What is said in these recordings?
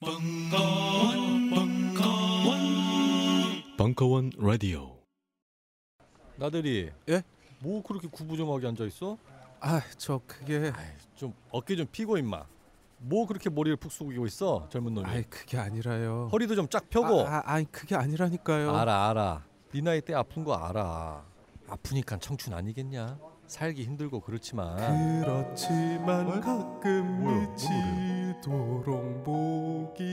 벙커원, 벙커원, 벙커원 라디오. 나들이 예? 뭐 그렇게 구부정하게 앉아 있어? 아, 저 그게 좀 어깨 좀 피고 임마. 뭐 그렇게 머리를 푹 숙이고 있어 젊은 놈이. 아이 그게 아니라요. 허리도 좀 쫙 펴고. 아, 아, 아 니 그게 아니라니까요. 알아 알아. 네 나이 때 아픈 거 알아. 아프니까 청춘 아니겠냐? 살기 힘들고 그렇지만. 그렇지만 어? 가끔 뭐야? 뭔 미치도록 목이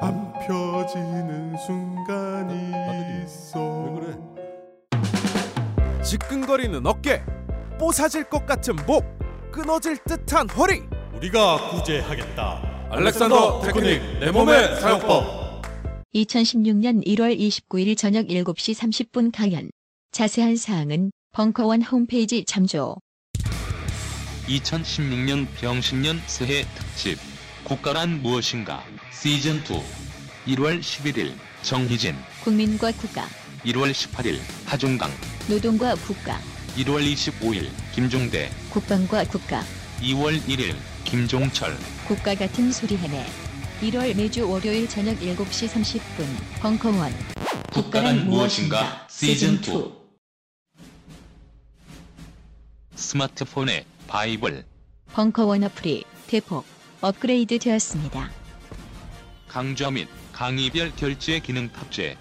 안 펴지는 순간이 나들이 있어. 왜 그래? 지끈거리는 어깨, 뽀사질 것 같은 목, 끊어질 듯한 허리. 우리가 구제하겠다. 알렉산더 테크닉 내 몸의 사용법. 2016년 1월 29일 저녁 7시 30분 강연. 자세한 사항은 벙커원 홈페이지 참조. 2016년 병신년 새해 특집. 국가란 무엇인가? 시즌 2 1월 11일 정희진. 국민과 국가, 1월 18일 하중강. 노동과 국가, 1월 25일 김종대. 국방과 국가, 2월 1일 김종철. 국가 같은 소리 하네. 1월 매주 월요일 저녁 7시 30분 벙커원. 국가란 무엇인가? 시즌 2 스마트폰의 바이블 벙커원 어플이 대폭 업그레이드 되었습니다. 강좌 및 강의별 결제 기능 탑재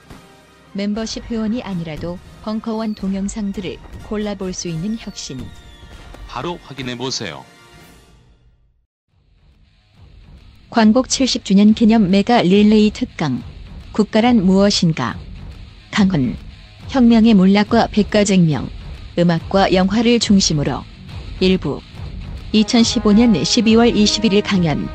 멤버십 회원이 아니라도 벙커원 동영상들을 골라볼 수 있는 혁신. 바로 확인해 보세요. 광복 70주년 기념 메가 릴레이 특강. 국가란 무엇인가? 강헌. 혁명의 문학과 백가쟁명. 음악과 영화를 중심으로. 일부. 2015년 12월 21일 강연.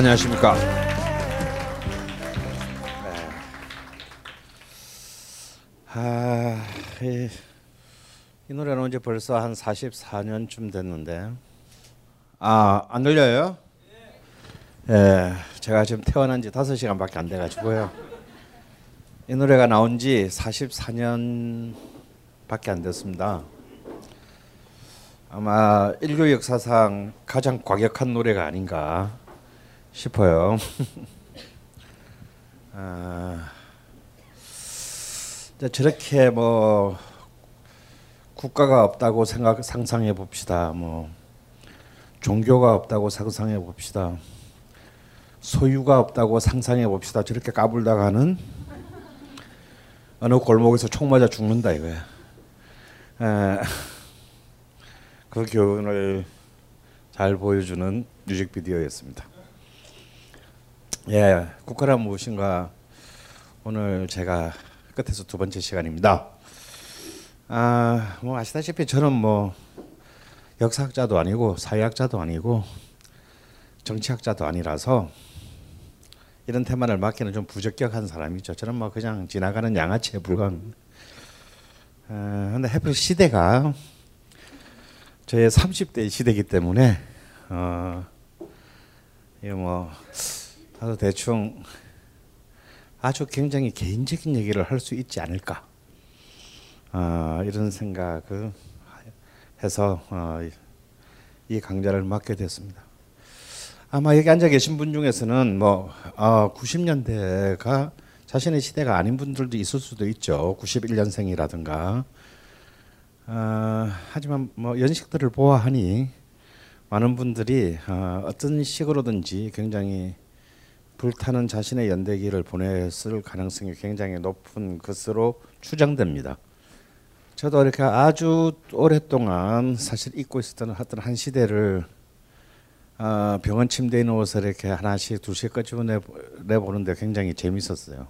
안녕하십니까. 아, 이, 이 노래는 이제 벌써 한 44년쯤 됐는데, 아, 안 들려요? 예, 제가 지금 태어난 지 5시간밖에 안 돼 가지고요. 이 노래가 나온 지 44년밖에 안 됐습니다. 아마 인류 역사상 가장 과격한 노래가 아닌가 싶어요. 아, 저렇게 뭐 국가가 없다고 생각 상상해 봅시다. 뭐 종교가 없다고 상상해 봅시다. 소유가 없다고 상상해 봅시다. 저렇게 까불다가는 어느 골목에서 총 맞아 죽는다 이거야. 에, 그 교훈을 잘 보여주는 뮤직비디오였습니다. 예, 국가란 무엇인가 오늘 제가 끝에서 두 번째 시간입니다. 아, 뭐 아시다시피 저는 뭐 역사학자도 아니고 사회학자도 아니고 정치학자도 아니라서 이런 테마를 맡기는 좀 부적격한 사람이죠. 저는 뭐 그냥 지나가는 양아치에. 어, 근데 해필 시대가 저의 30대 시대이기 때문에 어, 이거 뭐 나도 대충 아주 굉장히 개인적인 얘기를 할 수 있지 않을까 어, 이런 생각을 해서 어, 이 강좌를 맡게 됐습니다. 아마 여기 앉아 계신 분 중에서는 뭐 어, 90년대가 자신의 시대가 아닌 분들도 있을 수도 있죠. 91년생이라든가. 어, 하지만 뭐 연식들을 보아하니 많은 분들이 어, 어떤 식으로든지 굉장히 불타는 자신의 연대기를 보냈을 가능성이 굉장히 높은 것으로 추정됩니다. 저도 이렇게 아주 오랫동안 사실 잊고 있었던 어떤 한 시대를 어, 병원 침대에 누워서 이렇게 하나씩 두씩 끄집어 내 보는데 굉장히 재밌었어요.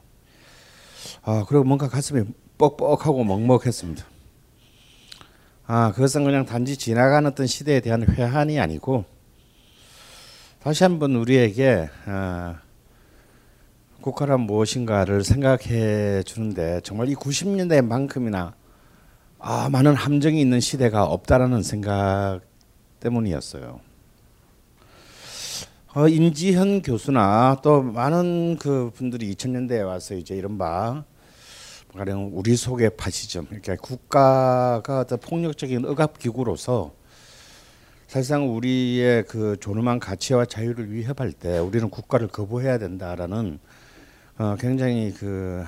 아 그리고 뭔가 가슴이 뻑뻑하고 먹먹했습니다. 아 그것은 그냥 단지 지나가는 어떤 시대에 대한 회한이 아니고 다시 한번 우리에게 아, 국가란 무엇인가를 생각해 주는데 정말 이 90년대만큼이나 아, 많은 함정이 있는 시대가 없다라는 생각 때문이었어요. 어, 임지현 교수나 또 많은 그 분들이 2000년대에 와서 이제 이른바 가령 우리 속의 파시즘 이렇게 국가가 어떤 폭력적인 억압 기구로서 사실상 우리의 그 존엄한 가치와 자유를 위협할 때 우리는 국가를 거부해야 된다라는 어, 굉장히 그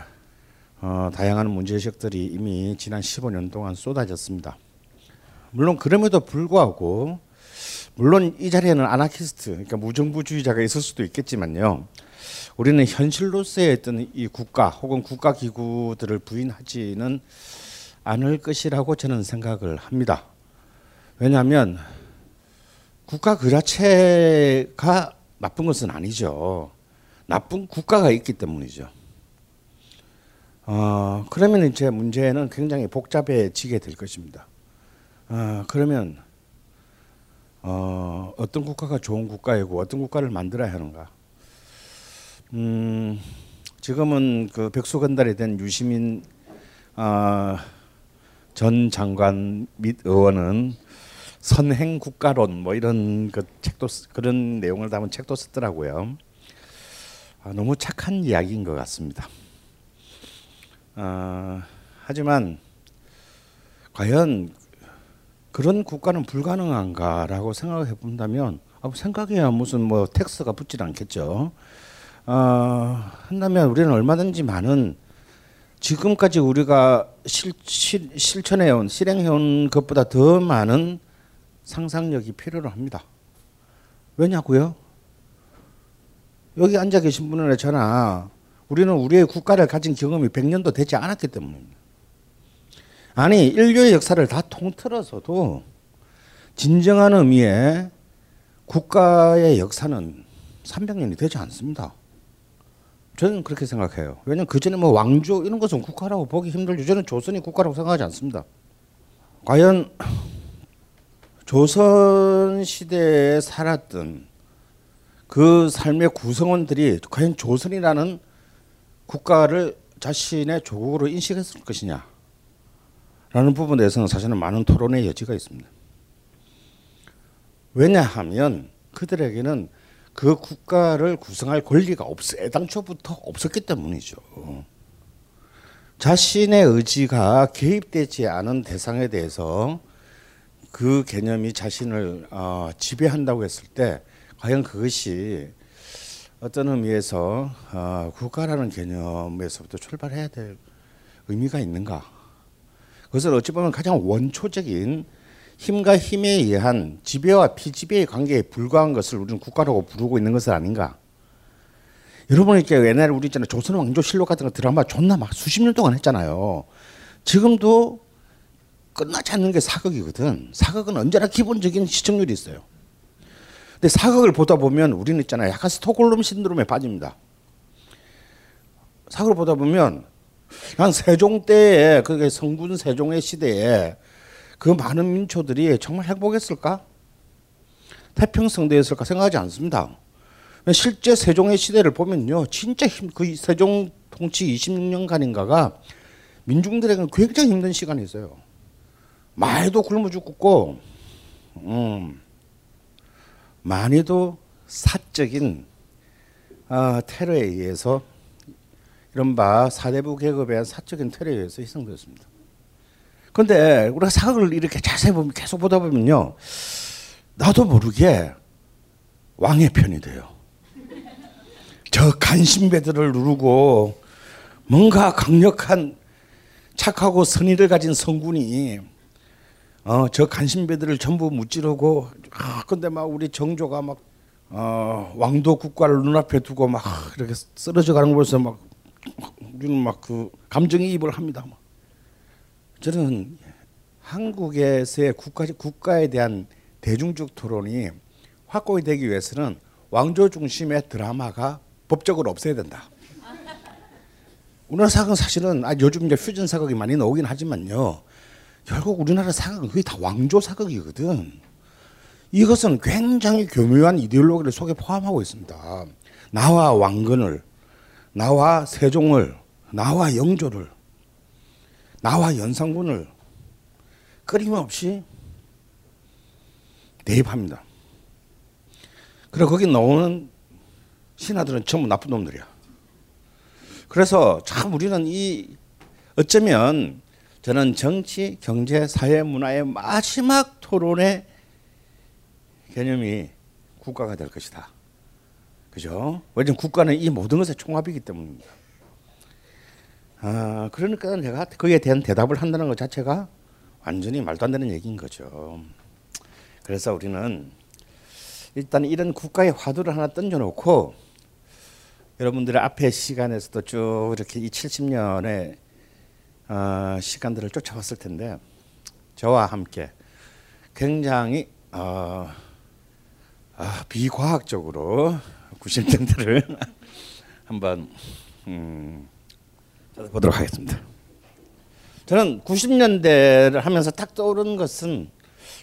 어, 다양한 문제의식들이 이미 지난 15년 동안 쏟아졌습니다. 물론 그럼에도 불구하고 물론 이 자리에는 아나키스트, 그러니까 무정부주의자가 있을 수도 있겠지만요. 우리는 현실로서의 어떤 이 국가 혹은 국가 기구들을 부인하지는 않을 것이라고 저는 생각을 합니다. 왜냐하면 국가 그 자체가 나쁜 것은 아니죠. 나쁜 국가가 있기 때문이죠. 어, 그러면 이제 문제는 굉장히 복잡해지게 될 것입니다. 어, 그러면 어, 어떤 국가가 좋은 국가이고 어떤 국가를 만들어야 하는가? 음, 지금은 그 백수건달이 된 유시민 어, 전 장관 및 의원은 선행 국가론 뭐 이런 그 책도 그런 내용을 담은 책도 썼더라고요. 아, 너무 착한 이야기인 것 같습니다. 어, 하지만 과연 그런 국가는 불가능한가라고 생각해 본다면 아, 생각해야 무슨 뭐 텍스가 붙질 않겠죠. 어, 한다면 우리는 얼마든지 많은 지금까지 우리가 실, 실, 실 천해온 실행해온 것보다 더 많은 상상력이 필요로 합니다. 왜냐고요? 여기 앉아 계신 분은 저나 우리는 우리의 국가를 가진 경험이 100년도 되지 않았기 때문입니다. 아니 인류의 역사를 다 통틀어서도 진정한 의미의 국가의 역사는 300년이 되지 않습니다. 저는 그렇게 생각해요. 왜냐면 그 전에 뭐 왕조 이런 것은 국가라고 보기 힘들죠. 저는 조선이 국가라고 생각하지 않습니다. 과연 조선 시대에 살았던 그 삶의 구성원들이 과연 조선이라는 국가를 자신의 조국으로 인식했을 것이냐 라는 부분에 대해서는 사실은 많은 토론의 여지가 있습니다. 왜냐하면 그들에게는 그 국가를 구성할 권리가 없, 애당초부터 없었기 때문이죠. 자신의 의지가 개입되지 않은 대상에 대해서 그 개념이 자신을 어, 지배한다고 했을 때 과연 그것이 어떤 의미에서 어, 국가라는 개념에서부터 출발해야 될 의미가 있는가? 그것을 어찌 보면 가장 원초적인 힘과 힘에 의한 지배와 피지배의 관계에 불과한 것을 우리는 국가라고 부르고 있는 것은 아닌가? 여러분 이렇게 옛날에 우리 있잖아요 조선 왕조실록 같은 거 드라마 존나 막 수십 년 동안 했잖아요. 지금도 끝나지 않는 게 사극이거든. 사극은 언제나 기본적인 시청률이 있어요. 근데 사극을 보다 보면 우리는 있잖아요. 약간 스톡홀름 신드롬에 빠집니다. 사극을 보다 보면 한 세종 때에 그게 성군 세종의 시대에 그 많은 민초들이 정말 행복했을까? 태평성대였을까 생각하지 않습니다. 실제 세종의 시대를 보면요, 진짜 힘, 그 세종 통치 26년간인가가 민중들에게는 굉장히 힘든 시간이었어요. 말도 굶어 죽고, 음, 많이도 사적인 어, 테러에 의해서 이른바 사대부 계급에 의한 사적인 테러에 의해서 희생되었습니다. 그런데 우리가 사극을 이렇게 자세히 보면 계속 보다 보면요. 나도 모르게 왕의 편이 돼요. 저 간신배들을 누르고 뭔가 강력한 착하고 선의를 가진 성군이 어, 저 간신배들을 전부 무찌르고 아, 근데 막 우리 정조가 막 어, 왕도 국가를 눈앞에 두고 막 이렇게 쓰러져 가는 걸 보면서 막 우리는 막 그 감정이 입을 합니다. 막. 저는 한국에서의 국가 국가에 대한 대중적 토론이 확고히 되기 위해서는 왕조 중심의 드라마가 법적으로 없어야 된다. 우리나라 사극은 사실은 아, 요즘 이제 퓨전 사극이 많이 나오긴 하지만요. 결국 우리나라 사극은 거의 다 왕조 사극이거든. 이것은 굉장히 교묘한 이데올로기를 속에 포함하고 있습니다. 나와 왕건을, 나와 세종을, 나와 영조를, 나와 연산군을 끊임없이 대입합니다. 그리고 거기 나오는 신하들은 전부 나쁜 놈들이야. 그래서 참 우리는 이 어쩌면 저는 정치, 경제, 사회, 문화의 마지막 토론의 개념이 국가가 될 것이다. 그죠? 왜냐면 국가는 이 모든 것의 총합이기 때문입니다. 아, 그러니까 내가 거기에 대한 대답을 한다는 것 자체가 완전히 말도 안 되는 얘기인 거죠. 그래서 우리는 일단 이런 국가의 화두를 하나 던져놓고 여러분들의 앞에 시간에서도 쭉 이렇게 이 70년의 어, 시간들을 쫓아왔을 텐데 저와 함께 굉장히 어, 아, 비과학적으로 90년대를 한번 음, 보도록 하겠습니다. 저는 90년대를 하면서 딱 떠오르는 것은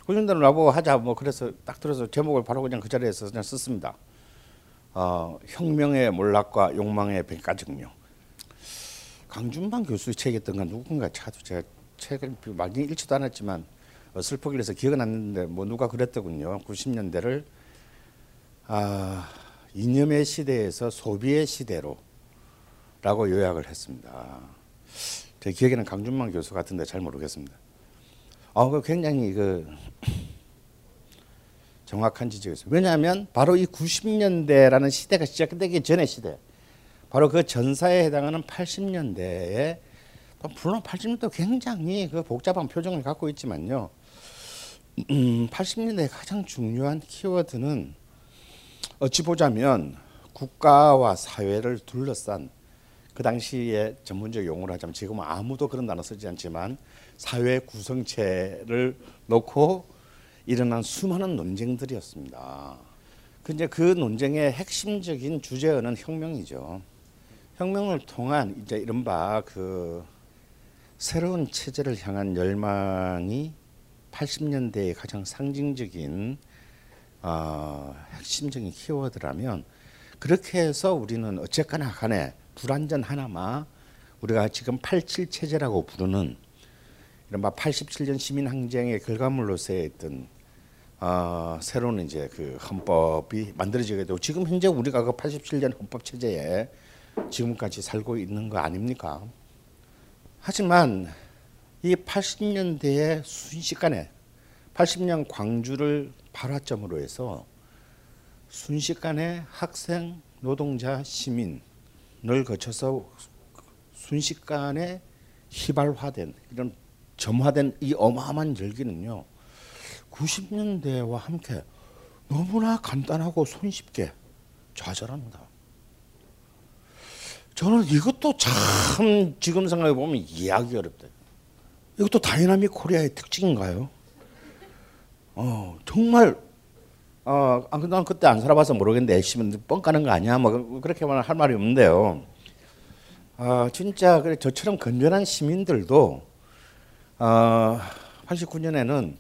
90년대를 나보고 하자 뭐 그래서 딱 들어서 제목을 바로 그냥 그 자리에서 그냥 썼습니다. 어, 혁명의 몰락과 욕망의 백가증명. 강준만 교수의 책이었던 건 누군가 찾도 제가 책을 많이 읽지도 않았지만 어, 슬프게 해서 기억은 안 나는데 뭐 누가 그랬더군요. 90년대를 아, 이념의 시대에서 소비의 시대로 라고 요약을 했습니다. 제 기억에는 강준만 교수 같은데 잘 모르겠습니다. 아, 그 굉장히 그 정확한 지적이었어요. 왜냐하면 바로 이 90년대라는 시대가 시작되기 전의 시대, 바로 그 전사에 해당하는 80년대에 물론 80년대 굉장히 그 복잡한 표정을 갖고 있지만요. 음, 80년대 가장 중요한 키워드는 어찌 보자면 국가와 사회를 둘러싼 그 당시에 전문적 용어로 하자면 지금은 아무도 그런 단어 쓰지 않지만 사회 구성체를 놓고 일어난 수많은 논쟁들이었습니다. 근데 그 논쟁의 핵심적인 주제어는 혁명이죠. 혁명을 통한 이제 이른바 그 새로운 체제를 향한 열망이 80년대의 가장 상징적인 어, 핵심적인 키워드라면 그렇게 해서 우리는 어쨌거나 간에 불완전 하나마 우리가 지금 87 체제라고 부르는 이른바 87년 시민항쟁의 결과물로서의 어떤 어, 새로운 이제 그 헌법이 만들어지게 되고 지금 현재 우리가 그 87년 헌법 체제에 지금까지 살고 있는 거 아닙니까? 하지만 이 80년대의 순식간에 80년 광주를 발화점으로 해서 순식간에 학생, 노동자, 시민을 거쳐서 순식간에 휘발화된 이런 점화된 이 어마어마한 열기는요. 90년대와 함께 너무나 간단하고 손쉽게 좌절합니다. 저는 이것도 참 지금 생각해 보면 이해하기 어렵다. 이것도 dynamic Korea의 특징인가요? 어 정말 어, 아, 난 그때 안 살아봐서 모르겠는데 애시면 뻥 까는 거 아니야? 뭐 그렇게만 할 말이 없는데요. 아 진짜 그래 저처럼 건전한 시민들도 어, 89년에는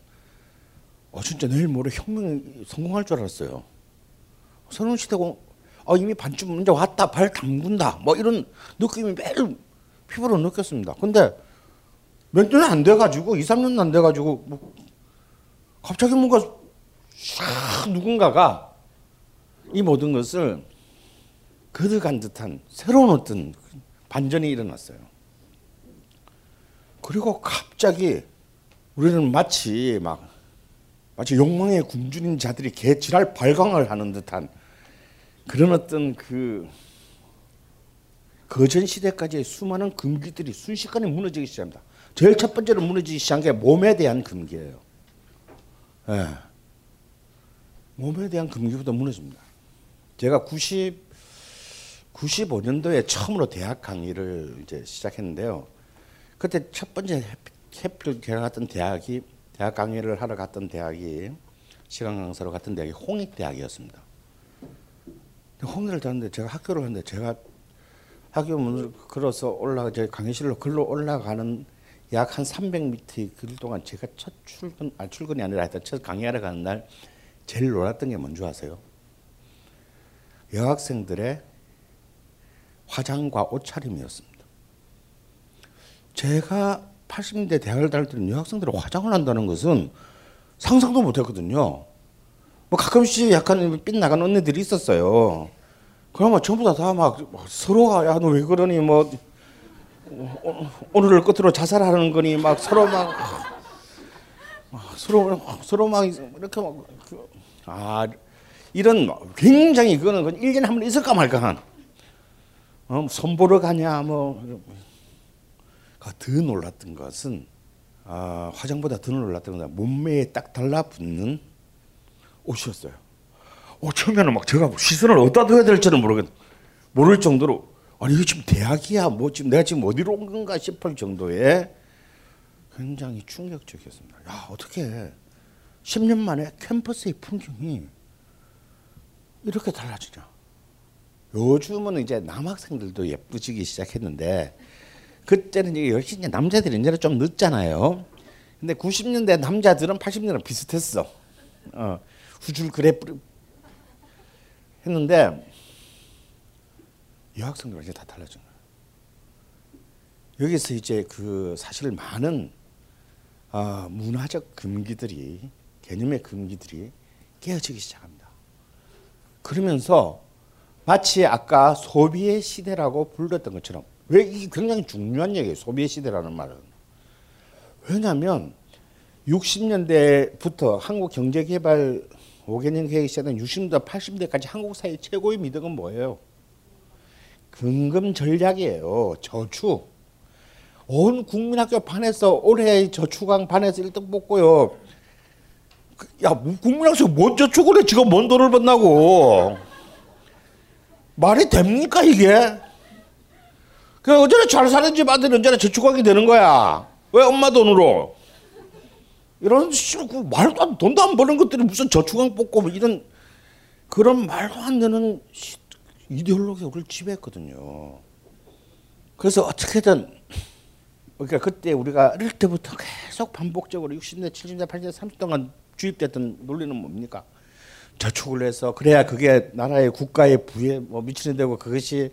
어, 진짜 내일 모레 혁명이 성공할 줄 알았어요. 선언 시대고 어, 이미 반쯤 이제 왔다 발 담근다 뭐 이런 느낌이 매일 피부로 느꼈습니다. 근데 몇 년이 안 돼가지고 2, 3년 안 돼가지고 뭐 갑자기 뭔가 샥 누군가가 이 모든 것을 거듭한 듯한 새로운 어떤 반전이 일어났어요. 그리고 갑자기 우리는 마치 막 마치 욕망의 굶주린 자들이 개지랄 발광을 하는 듯한 그런 어떤 그 거전 시대까지의 수많은 금기들이 순식간에 무너지기 시작합니다. 제일 첫 번째로 무너지기 시작한 게 몸에 대한 금기예요. 예. 몸에 대한 금기부터 무너집니다. 제가 90 95년도에 처음으로 대학 강의를 이제 시작했는데요. 그때 첫 번째 해필 제가 갔던 대학이 대학 강의를 하러 갔던 대학이 시간 강사로 갔던 대학이 홍익 대학이었습니다. 홍익을 갔는데 제가 학교를 갔는데 제가 학교 문을 걸어서 올라가 제 강의실로 글로 올라가는 약 한 300m 길 동안 제가 첫 출근 아 출근이 아니라 하여튼 첫 강의하러 가는 날 제일 놀랐던 게 뭔지 아세요? 여학생들의 화장과 옷차림이었습니다. 제가 80년대 대학을 다닐 때는 여학생들이 화장을 한다는 것은 상상도 못했거든요. 뭐 가끔씩 약간 삔 나간 언니들이 있었어요. 그러면 전부 다 다 막 서로가 야 너 왜 그러니 뭐 어, 오늘을 끝으로 자살하는 거니 막 서로 막 서로 서로 막 이렇게 막 아 이런 굉장히 그거는 1년에 한 번 있을까 말까 한 어, 손보러 가냐 뭐. 더 놀랐던 것은 아, 화장보다 더 놀랐던 것은 몸매에 딱 달라붙는 옷이었어요. 어, 처음에는 막 제가 시선을 어디다 둬야 될지는 모르겠 모를 정도로 아니 이거 지금 대학이야 뭐 지금 내가 지금 어디로 온 건가 싶을 정도의 굉장히 충격적이었습니다. 야 어떻게 10년 만에 캠퍼스의 풍경이 이렇게 달라지냐? 요즘은 이제 남학생들도 예쁘지기 시작했는데 그때는 이제 역시 이제 남자들이 이제는 좀 늦잖아요. 근데 90년대 남자들은 80년대랑 비슷했어. 어, 후줄 그래 했는데 여학생들은 이제 다 달라진 거예요. 여기서 이제 그 사실 많은 어, 문화적 금기들이 개념의 금기들이 깨어지기 시작합니다. 그러면서 마치 아까 소비의 시대라고 불렀던 것처럼 왜 이게 굉장히 중요한 얘기예요. 소비의 시대라는 말은. 왜냐하면 60년대부터 한국 경제개발 5개년 계획이 시작된 60년대 80년대까지 한국 사회 최고의 미덕은 뭐예요? 금금 전략이에요. 저축. 온 국민학교 반에서 올해 저축왕 반에서 1등 뽑고요. 야, 국민학교 뭔 저축을 해? 지금 뭔 돈을 번다고. 말이 됩니까, 이게? 그 어제는 잘 사는 집 아들이 언제나 저축하게 되는 거야. 왜 엄마 돈으로? 이런 그 말도 안 돈도 안 버는 것들이 무슨 저축왕 뽑고 뭐 이런 그런 말도 안 되는 이데올로기가 우리를 지배했거든요. 그래서 어떻게든 그러니까 그때 우리가 어릴 때부터 계속 반복적으로 60대, 70대, 80대, 30대 동안 주입됐던 논리는 뭡니까? 저축을 해서 그래야 그게 나라의 국가의 부에 뭐 미치는 되고 그것이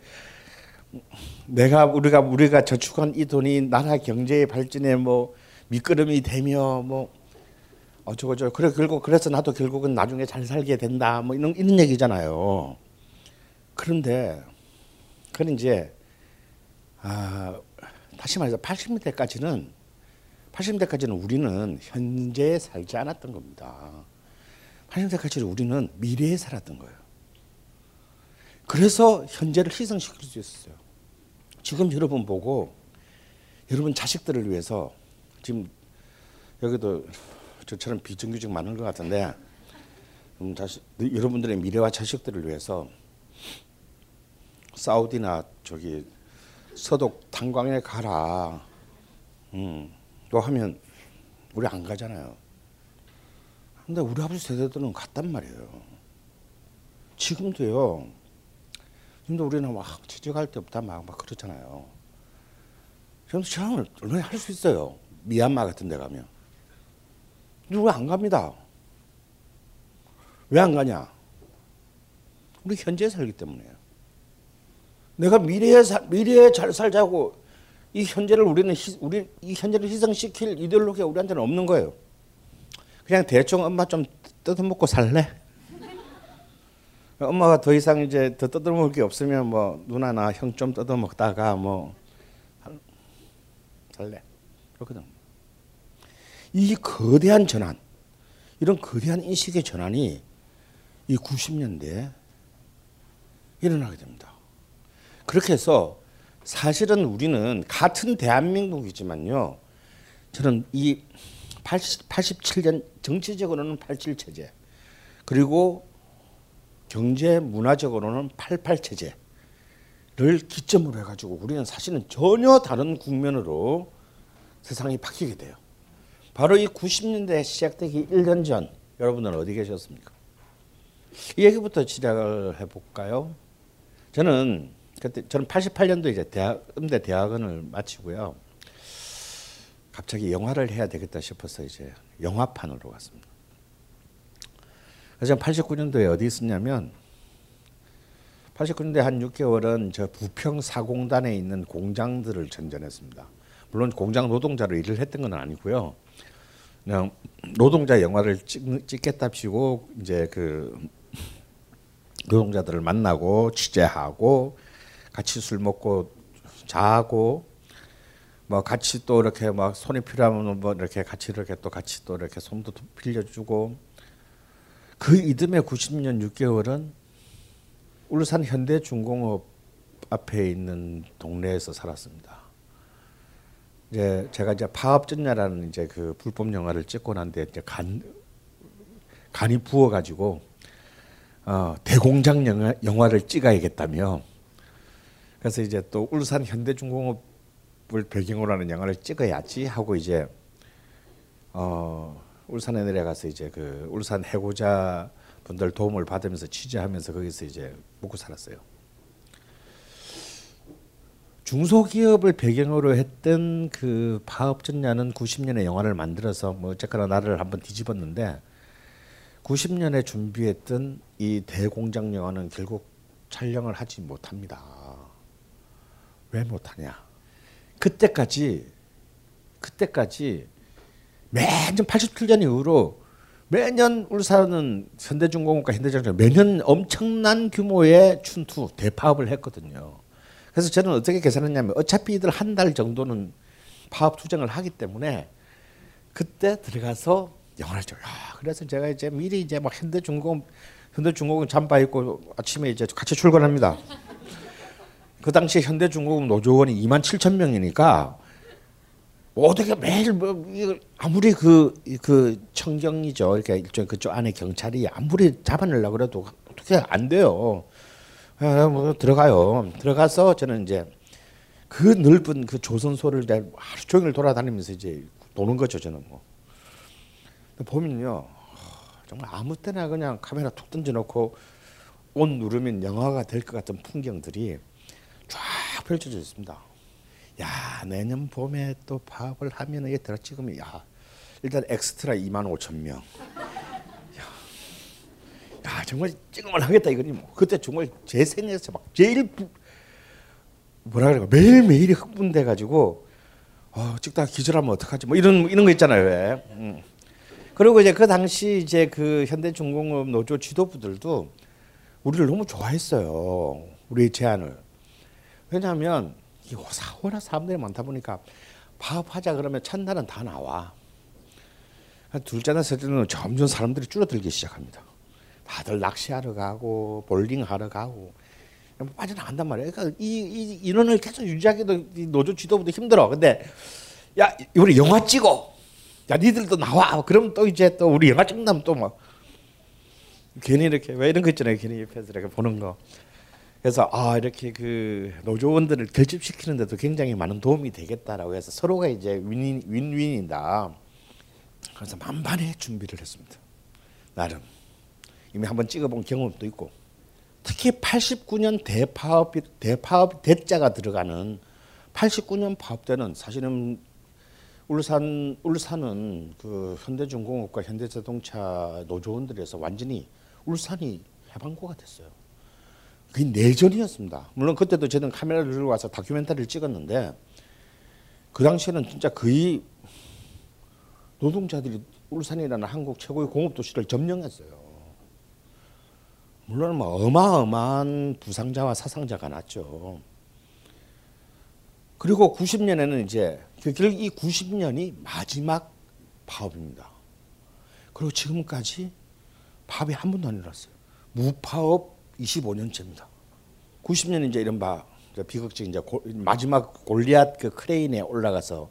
내가 우리가 우리가 저축한 이 돈이 나라 경제의 발전에 뭐 미끄럼이 되며 뭐 어쩌고 저쩌고 그래 결국 그래서 나도 결국은 나중에 잘 살게 된다 뭐 이런 이런 얘기잖아요. 그런데 그건 이제 아 다시 말해서 80년대까지는 80년대까지는 우리는 현재에 살지 않았던 겁니다. 80년대까지는 우리는 미래에 살았던 거예요. 그래서 현재를 희생시킬 수 있었어요. 지금 여러분 보고 여러분 자식들을 위해서 지금 여기도 저처럼 비정규직 많은 것 같은데 음, 자식, 여러분들의 미래와 자식들을 위해서 사우디나 저기 서독 탄광에 가라. 음, 또 하면 우리 안 가잖아요. 근데 우리 아버지 세대들은 갔단 말이에요. 지금도요. 지금도 우리는 막 취직할 때부터 막, 막 그렇잖아요. 저는 체험을 얼마나 할 수 있어요. 미얀마 같은 데 가면. 근데 왜 안 갑니다. 왜 안 가냐? 우리 현재에 살기 때문에요. 내가 미래에 사, 미래에 잘 살자고 이 현재를 우리는 희, 우리 이 현재를 희생시킬 이데올로기가 우리한테는 없는 거예요. 그냥 대충 엄마 좀 뜯어먹고 살래? 엄마가 더 이상 이제 더 뜯어먹을 게 없으면 뭐 누나나 형 좀 뜯어먹다가 뭐 살래 그렇거든. 이 거대한 전환, 이런 거대한 인식의 전환이 이 90년대에 일어나게 됩니다. 그렇게 해서 사실은 우리는 같은 대한민국이지만요. 저는 이 80, 87년 정치적으로는 87 체제 그리고 경제 문화적으로는 88 체제를 기점으로 해가지고 우리는 사실은 전혀 다른 국면으로 세상이 바뀌게 돼요. 바로 이 90년대 시작되기 1년 전 여러분들은 어디 계셨습니까? 이 얘기부터 시작을 해볼까요? 저는 그때 저는 88년도 이제 대학 음대 대학원을 마치고요. 갑자기 영화를 해야 되겠다 싶어서 이제 영화판으로 갔습니다. 그래서 89년도에 어디 있었냐면 89년대 한 6개월은 저 부평 사공단에 있는 공장들을 전전했습니다. 물론 공장 노동자로 일을 했던 건 아니고요. 그냥 노동자 영화를 찍, 찍겠답시고 이제 그 노동자들을 만나고 취재하고 같이 술 먹고 자고 뭐 같이 또 이렇게 막 손이 필요하면 뭐 이렇게 같이 이렇게 또 같이 또 이렇게 손도 빌려주고 그 이듬해 90년 6개월은 울산 현대중공업 앞에 있는 동네에서 살았습니다. 이제 제가 이제 파업전야라는 이제 그 불법 영화를 찍고 난 뒤에 이제 간 간이 부어 가지고 어, 대공장 영화, 영화를 찍어야겠다며 그래서 이제 또 울산 현대중공업을 배경으로 하는 영화를 찍어야지 하고 이제 어, 울산에 내려가서 이제 그 울산 해고자 분들 도움을 받으면서 취재하면서 거기서 이제 먹고 살았어요. 중소기업을 배경으로 했던 그 파업전야는 90년에 영화를 만들어서 뭐 어쨌거나 나를 한번 뒤집었는데 90년에 준비했던 이 대공장 영화는 결국 촬영을 하지 못합니다. 왜 못하냐? 그때까지 그때까지 매년 87년 이후로 매년 울산은 현대중공업과 현대자동차 매년 엄청난 규모의 춘투 대파업을 했거든요. 그래서 저는 어떻게 계산했냐면 어차피 이들 한 달 정도는 파업 투쟁을 하기 때문에 그때 들어가서 찍어요. 야, 그래서 제가 이제 미리 이제 막 현대중공업 현대중공업 잠바 입고 아침에 이제 같이 출근합니다. 그 당시에 현대중공업 노조원이 2만 7천 명이니까 어떻게 매일 뭐 아무리 그 그 청경이죠. 이렇게 일종 그쪽 안에 경찰이 아무리 잡아내려 그래도 어떻게 안 돼요. 아, 뭐 들어가요. 들어가서 저는 이제 그 넓은 그 조선소를 하루 종일 돌아다니면서 이제 도는 거죠. 저는 뭐 보면요 정말 아무 때나 그냥 카메라 툭 던져놓고 온 누르면 영화가 될 것 같은 풍경들이 쫙 펼쳐져 있습니다. 야 내년 봄에 또 파업을 하면 이게 들어 찍으면 야 일단 엑스트라 2만 5천 명. 야, 야 정말 찍으면 하겠다 이거니 뭐 그때 정말 제 생에서 막 제일 부, 뭐라 그래요 매일 매일이 흥분돼 가지고 어, 찍다가 기절하면 어떡하지 뭐 이런 이런 거 있잖아요 왜. 음. 그리고 이제 그 당시 이제 그 현대중공업 노조 지도부들도 우리를 너무 좋아했어요 우리 제안을 왜냐하면 이 워낙 사람들이 많다 보니까 파업하자 그러면 첫날은 다 나와. 둘째 날, 셋째 날은 점점 사람들이 줄어들기 시작합니다. 다들 낚시하러 가고 볼링하러 가고 빠져나간단 말이에요. 그러니까 이, 이 인원을 계속 유지하기도 노조 지도부도 힘들어. 근데 야 우리 영화 찍어. 야 니들도 나와. 그럼 또 이제 또 우리 영화 찍는다면 또막 괜히 이렇게 왜 이런 거 있잖아요. 괜히 옆에서 이렇게 보는 거. 그래서 아 이렇게 그 노조원들을 결집시키는 데도 굉장히 많은 도움이 되겠다라고 해서 서로가 이제 윈윈 윈윈이다. 그래서 만반의 준비를 했습니다. 나름 이미 한번 찍어본 경험도 있고 특히 89년 대파업 대파업 대자가 들어가는 89년 파업 때는 사실은 울산 울산은 그 현대중공업과 현대자동차 노조원들에서 완전히 울산이 해방고가 됐어요. 그게 내전이었습니다. 물론 그때도 저는 카메라를 들고 와서 다큐멘터리를 찍었는데 그 당시에는 진짜 거의 노동자들이 울산이라는 한국 최고의 공업 도시를 점령했어요. 물론 뭐 어마어마한 부상자와 사상자가 났죠. 그리고 90년에는 이제 결국 이 90년이 마지막 파업입니다. 그리고 지금까지 파업이 한 번도 안 일어났어요. 무파업 25년째입니다. 90년 이제 이른바 비극적 이제 고, 마지막 골리앗 그 크레인에 올라가서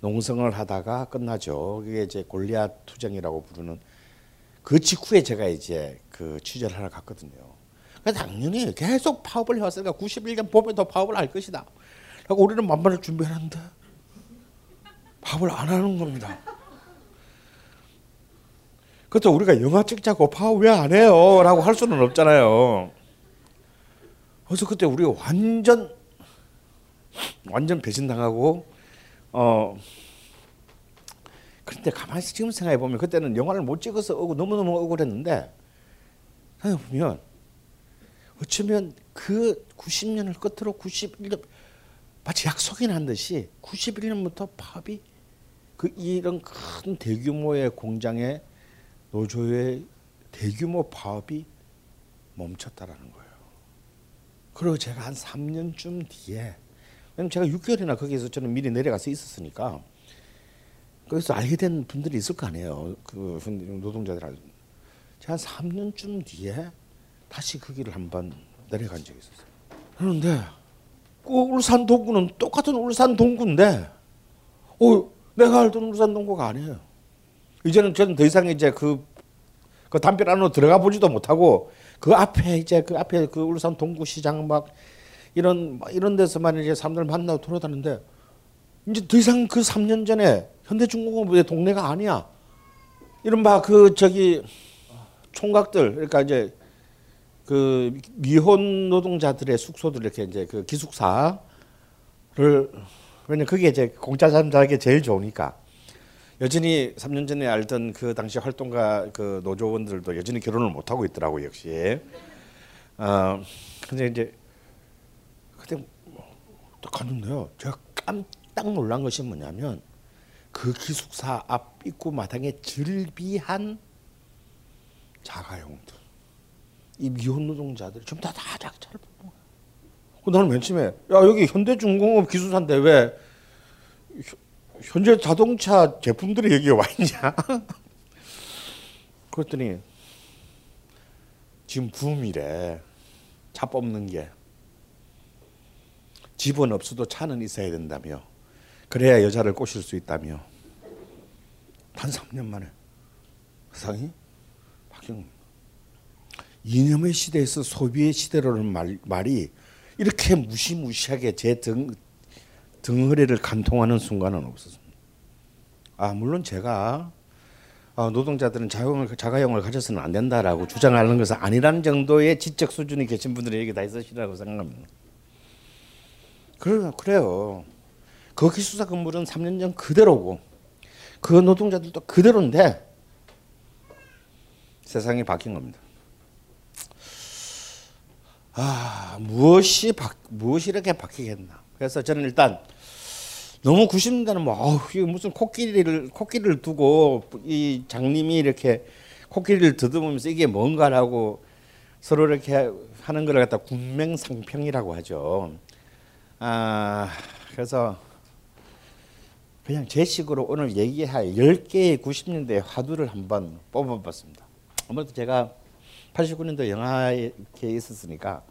농성을 하다가 끝나죠. 그게 이제 골리앗 투쟁이라고 부르는 그 직후에 제가 이제 그 취재를 하러 갔거든요. 그래서 당연히 계속 파업을 해왔으니까 91년 봄에 더 파업을 할 것이다. 그리고 우리는 만반을 준비하는데 파업을 안 하는 겁니다. 그렇다 우리가 영화 찍자고 파업 왜 안 해요? 라고 할 수는 없잖아요. 그래서 그때 우리가 완전 완전 배신당하고 어 그런데 가만히 지금 생각해 보면 그때는 영화를 못 찍어서 억울, 너무 너무 억울했는데 생각해 보면 어쩌면 그 90년을 끝으로 91년 마치 약속이 난 듯이 91년부터 파업이 그 이런 큰 대규모의 공장의 노조의 대규모 파업이 멈췄다라는 거예요. 그리고 제가 한 3년쯤 뒤에 왜냐면 제가 6개월이나 거기서 저는 미리 내려가서 있었으니까 거기서 알게 된 분들이 있을 거 아니에요. 그 노동자들 제가 한 3년쯤 뒤에 다시 그 길을 한번 내려간 적이 있었어요. 그런데 그 울산 동구는 똑같은 울산 동구인데, 어, 내가 알던 울산 동구가 아니에요. 이제는 저는 더 이상 이제 그, 그 담벼 안으로 들어가 보지도 못하고 그 앞에 이제 그 앞에 그 울산 동구 시장 막 이런 이런 데서만 이제 사람들 만나고 돌아다니는데 이제 더 이상 그 3년 전에 현대중공업의 동네가 아니야. 이른바 그 저기 총각들 그러니까 이제 그 미혼 노동자들의 숙소들 이렇게 이제 그 기숙사를 왜냐 그게 이제 공짜 잠자기 제일 좋으니까 여전히 3년 전에 알던 그 당시 활동가 그 노조원들도 여전히 결혼을 못 하고 있더라고 역시. 어 근데 이제 그때 딱 갔는데요. 제가 깜짝 놀란 것이 뭐냐면 그 기숙사 앞 입구 마당에 즐비한 자가용들. 이 미혼 노동자들이 전부 다, 다 작자를 뽑는 거야. 그 나는 맨 처음에 야 여기 현대중공업 기숙사인데 왜 현재 자동차 제품들이 여기에 와 있냐? 그랬더니 지금 붐이래. 차 뽑는 게. 집은 없어도 차는 있어야 된다며. 그래야 여자를 꼬실 수 있다며. 단 3년 만에 세상이 바뀐 겁니다. 이념의 시대에서 소비의 시대로는 말, 말이 이렇게 무시무시하게 제 등, 등허리를 간통하는 순간은 없었습니다. 아 물론 제가 아, 노동자들은 자가용을, 자가용을 가져서는 안 된다라고 주장하는 것은 아니라는 정도의 지적 수준이 계신 분들이 여기 다 있으시라고 생각합니다. 그래, 그래요. 그 기숙사 건물은 3년 전 그대로고 그 노동자들도 그대로인데 세상이 바뀐 겁니다. 아 무엇이 바, 무엇이 이렇게 바뀌겠나. 그래서 저는 일단 너무 90년대는 뭐 어우 무슨 코끼리를 코끼리를 두고 이 장님이 이렇게 코끼리를 더듬으면서 이게 뭔가라고 서로 이렇게 하는 걸 갖다 군맹상평이라고 하죠. 아 그래서 그냥 제 식으로 오늘 얘기할 10개의 90년대 화두를 한번 뽑아봤습니다. 아무래도 제가 89년도 영화에 있었으니까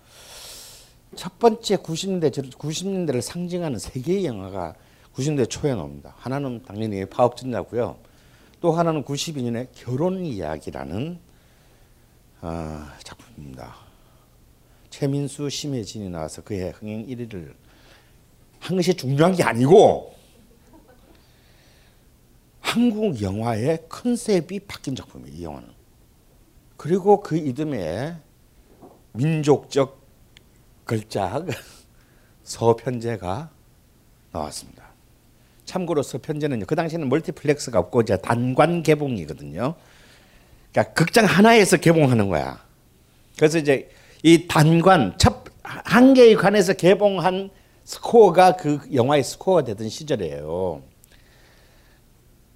첫 번째 90년대 90년대를 상징하는 세 개의 영화가 90년대 초에 나옵니다. 하나는 당연히 파업전자고요. 또 하나는 92년에 결혼 이야기라는 어, 작품입니다. 최민수, 심혜진이 나와서 그의 흥행 1위를 한 것이 중요한 게 아니고 한국 영화의 컨셉이 바뀐 작품이에요. 이 영화는. 그리고 그 이듬해 민족적 걸작 서편제가 나왔습니다. 참고로 서편제는요. 그 당시에는 멀티플렉스가 없고 이제 단관 개봉이거든요. 그러니까 극장 하나에서 개봉하는 거야. 그래서 이제 이 단관 첫한 개의 관에서 개봉한 스코어가 그 영화의 스코어가 되던 시절이에요.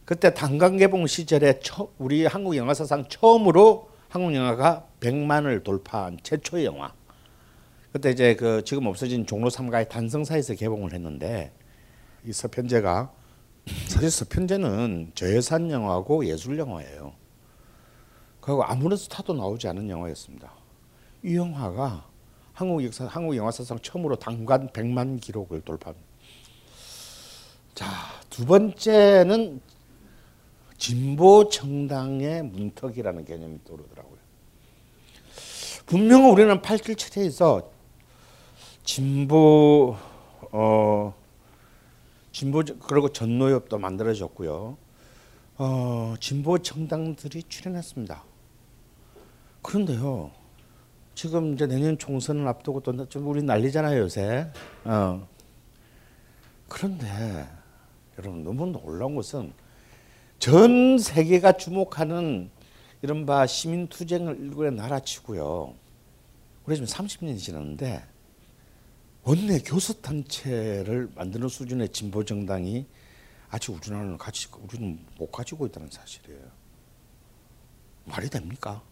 그때 단관 개봉 시절에 우리 한국 영화 사상 처음으로 한국 영화가 100만을 돌파한 최초의 영화. 그때 이제 그 지금 없어진 종로 3가의 단성사에서 개봉을 했는데 이 서편제가 사실 서편제는 저예산 영화고 예술 영화예요. 그리고 아무런 스타도 나오지 않은 영화였습니다. 이 영화가 한국 역사 한국 영화 사상 처음으로 단관 100만 기록을 돌파합니다. 자, 두 번째는 진보 정당의 문턱이라는 개념이 떠오르더라고요. 분명 우리는 8길 체제에서 진보 어 진보 그리고 전노협도 만들어졌고요. 어 진보 정당들이 출연했습니다. 그런데요. 지금 이제 내년 총선을 앞두고 또 좀 우리 난리잖아요 요새. 어. 그런데 여러분 너무 놀라운 것은 전 세계가 주목하는 이른바 시민 투쟁을 일군에 날아치고요. 우리 지금 30년이 지났는데 원내 교섭 단체를 만드는 수준의 진보 정당이 아직 우리나라는 같이 우리는 못 가지고 있다는 사실이에요. 말이 됩니까?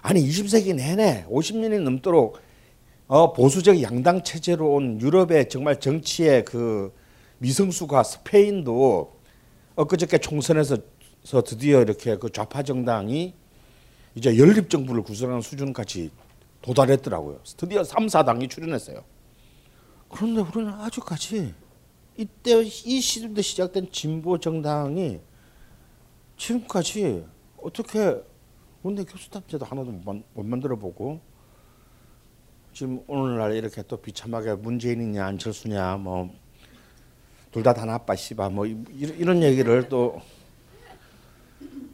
아니 20세기 내내 50년이 넘도록 어, 보수적 양당 체제로 온 유럽의 정말 정치의 그 미성수가 스페인도 엊그저께 총선에서 드디어 이렇게 그 좌파 정당이 이제 연립 정부를 구성하는 수준까지 도달했더라고요. 드디어 3, 4당이 출연했어요. 그런데 우리는 아직까지 이때 이 시대 때 시작된 진보 정당이 지금까지 어떻게 원내 교수단체도 하나도 못 만들어 보고 지금 오늘날 이렇게 또 비참하게 문재인이냐 안철수냐 뭐 둘 다 다 나빠 씨바 뭐 이런 얘기를 또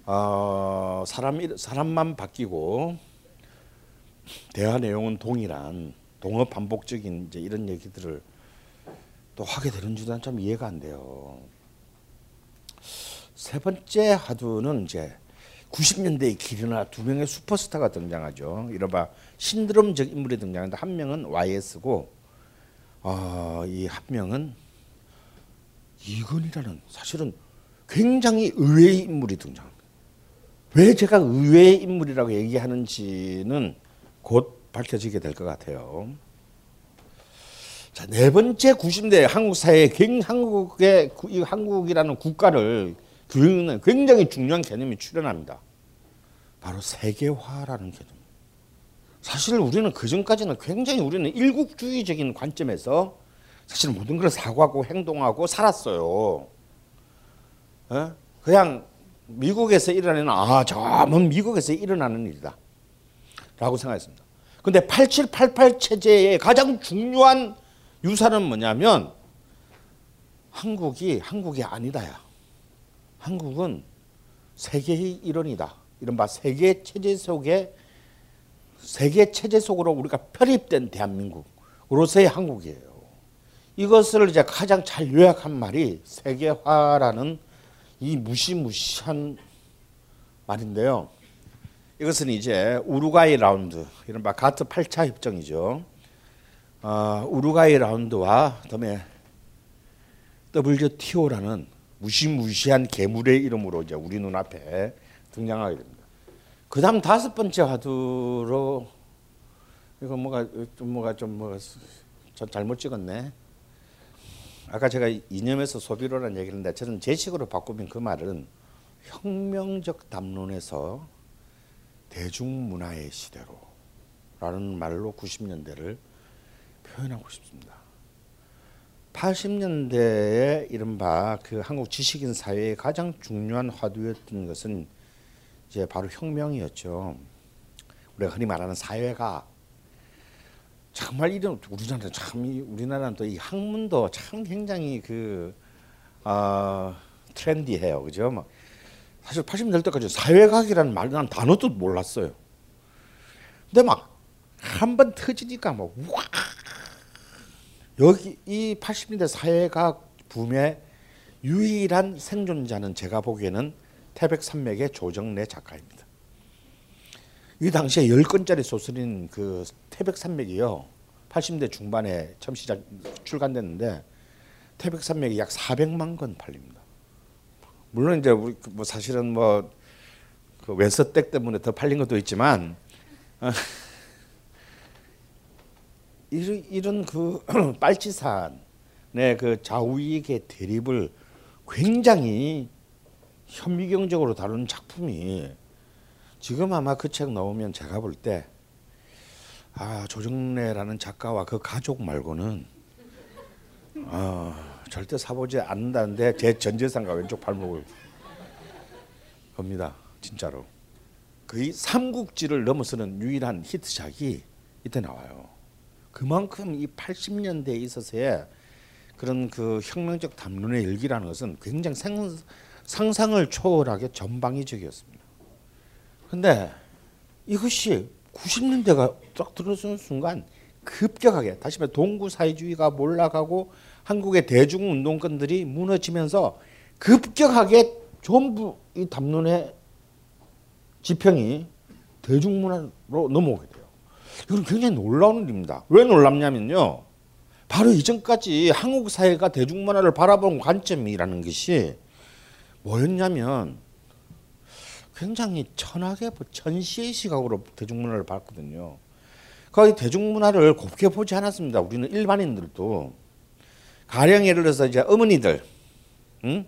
어, 사람 사람만 바뀌고 대화 내용은 동일한 동업 반복적인 이제 이런 얘기들을 또 하게 되는 줄은 참 이해가 안 돼요. 세 번째 하두는 이제 90년대의 길이나 두 명의 슈퍼스타가 등장하죠. 이른바 신드롬적 인물이 등장하는데 한 명은 YS고 어, 이한 명은 이건이라는 사실은 굉장히 의외의 인물이 등장합니다. 왜 제가 의외의 인물이라고 얘기하는지는 곧 밝혀지게 될 것 같아요. 자, 네 번째 90대 한국 사회에 한국의 이 한국이라는 국가를 교육은 굉장히 중요한 개념이 출현합니다. 바로 세계화라는 개념. 사실 우리는 그 전까지는 굉장히 우리는 일국주의적인 관점에서 사실 모든 걸 사고하고 행동하고 살았어요. 어? 그냥 미국에서 일어나는 아 저 먼 미국에서 일어나는 일이다. 라고 생각했습니다. 근데 8788 체제의 가장 중요한 유산은 뭐냐면 한국이 한국이 아니다야. 한국은 세계의 일원이다. 이른바 세계 체제 속에 세계 체제 속으로 우리가 편입된 대한민국으로서의 한국이에요. 이것을 이제 가장 잘 요약한 말이 세계화라는 이 무시무시한 말인데요. 이것은 이제 우루과이 라운드, 이른바 가트 8차 협정이죠. 어, 우루과이 라운드와 그다음에 WTO라는 무시무시한 괴물의 이름으로 이제 우리 눈앞에 등장하게 됩니다. 그다음 다섯 번째 화두로 이거 뭐가 좀 뭐가 좀 뭐가 잘못 찍었네. 아까 제가 이념에서 소비로라는 얘기를 했는데 저는 제 식으로 바꾸면 그 말은 혁명적 담론에서 대중문화의 시대로라는 말로 90년대를 표현하고 싶습니다. 80년대에 이른바 그 한국 지식인 사회의 가장 중요한 화두였던 것은 이제 바로 혁명이었죠. 우리가 흔히 말하는 사회가 정말 이런 우리나라 참 우리나라는 또 이 학문도 참 굉장히 그 어, 트렌디해요, 그죠? 막 사실 80년 때까지 사회학이라는 말난 단어도 몰랐어요. 근데 막 한 번 터지니까 막 와. 여기 이 80년대 사회학 붐의 유일한 생존자는 제가 보기에는 태백 산맥의 조정래 작가입니다. 이 당시에 10권짜리 소설인 그 태백 산맥이요. 80대 중반에 처음 시작 출간됐는데 태백 산맥이 약 400만 권 팔립니다. 물론 이제 우리 뭐 사실은 뭐그 웬서댁 때문에 더 팔린 것도 있지만 어, 이런, 이런 그 빨치산의 그 좌우익의 대립을 굉장히 현미경적으로 다루는 작품이 지금 아마 그 책 나오면 제가 볼 때 아, 조정래라는 작가와 그 가족 말고는 어, 절대 사보지 않는다는데 제 전 재산과 왼쪽 발목을 겁니다. 진짜로. 거의 삼국지를 넘어서는 유일한 히트작이 이때 나와요. 그만큼 이 80년대에 있어서의 그런 그 혁명적 담론의 열기라는 것은 굉장히 상, 상상을 초월하게 전방위적이었습니다. 근데 이것이 90년대가 딱 들어서는 순간 급격하게 다시 말해 동구 사회주의가 몰락하고 한국의 대중 운동권들이 무너지면서 급격하게 전부 이 담론의 지평이 대중문화로 넘어오게 돼요. 이건 굉장히 놀라운 일입니다. 왜 놀랍냐면요. 바로 이전까지 한국 사회가 대중문화를 바라본 관점이라는 것이 뭐였냐면 굉장히 천하게 천시의 시각으로 대중문화를 봤거든요. 거의 대중문화를 곱게 보지 않았습니다. 우리는 일반인들도 가령 예를 들어서 이제 어머니들, 응?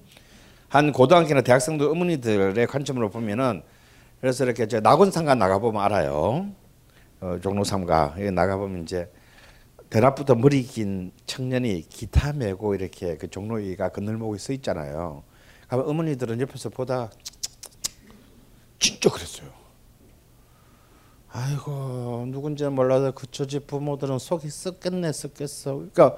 한 고등학교나 대학생도 어머니들의 관점으로 보면은 그래서 이렇게 저 낙원상가 나가 보면 알아요. 어, 종로삼가 나가 보면 이제 대낮부터 머리 긴 청년이 기타 메고 이렇게 그 종로 위가 그늘목에 서 있잖아요. 그러면 어머니들은 옆에서 보다 진짜 그랬어요. 아이고 누군지 몰라도 그저 집 부모들은 속이 썩겠네 썩겠어. 그러니까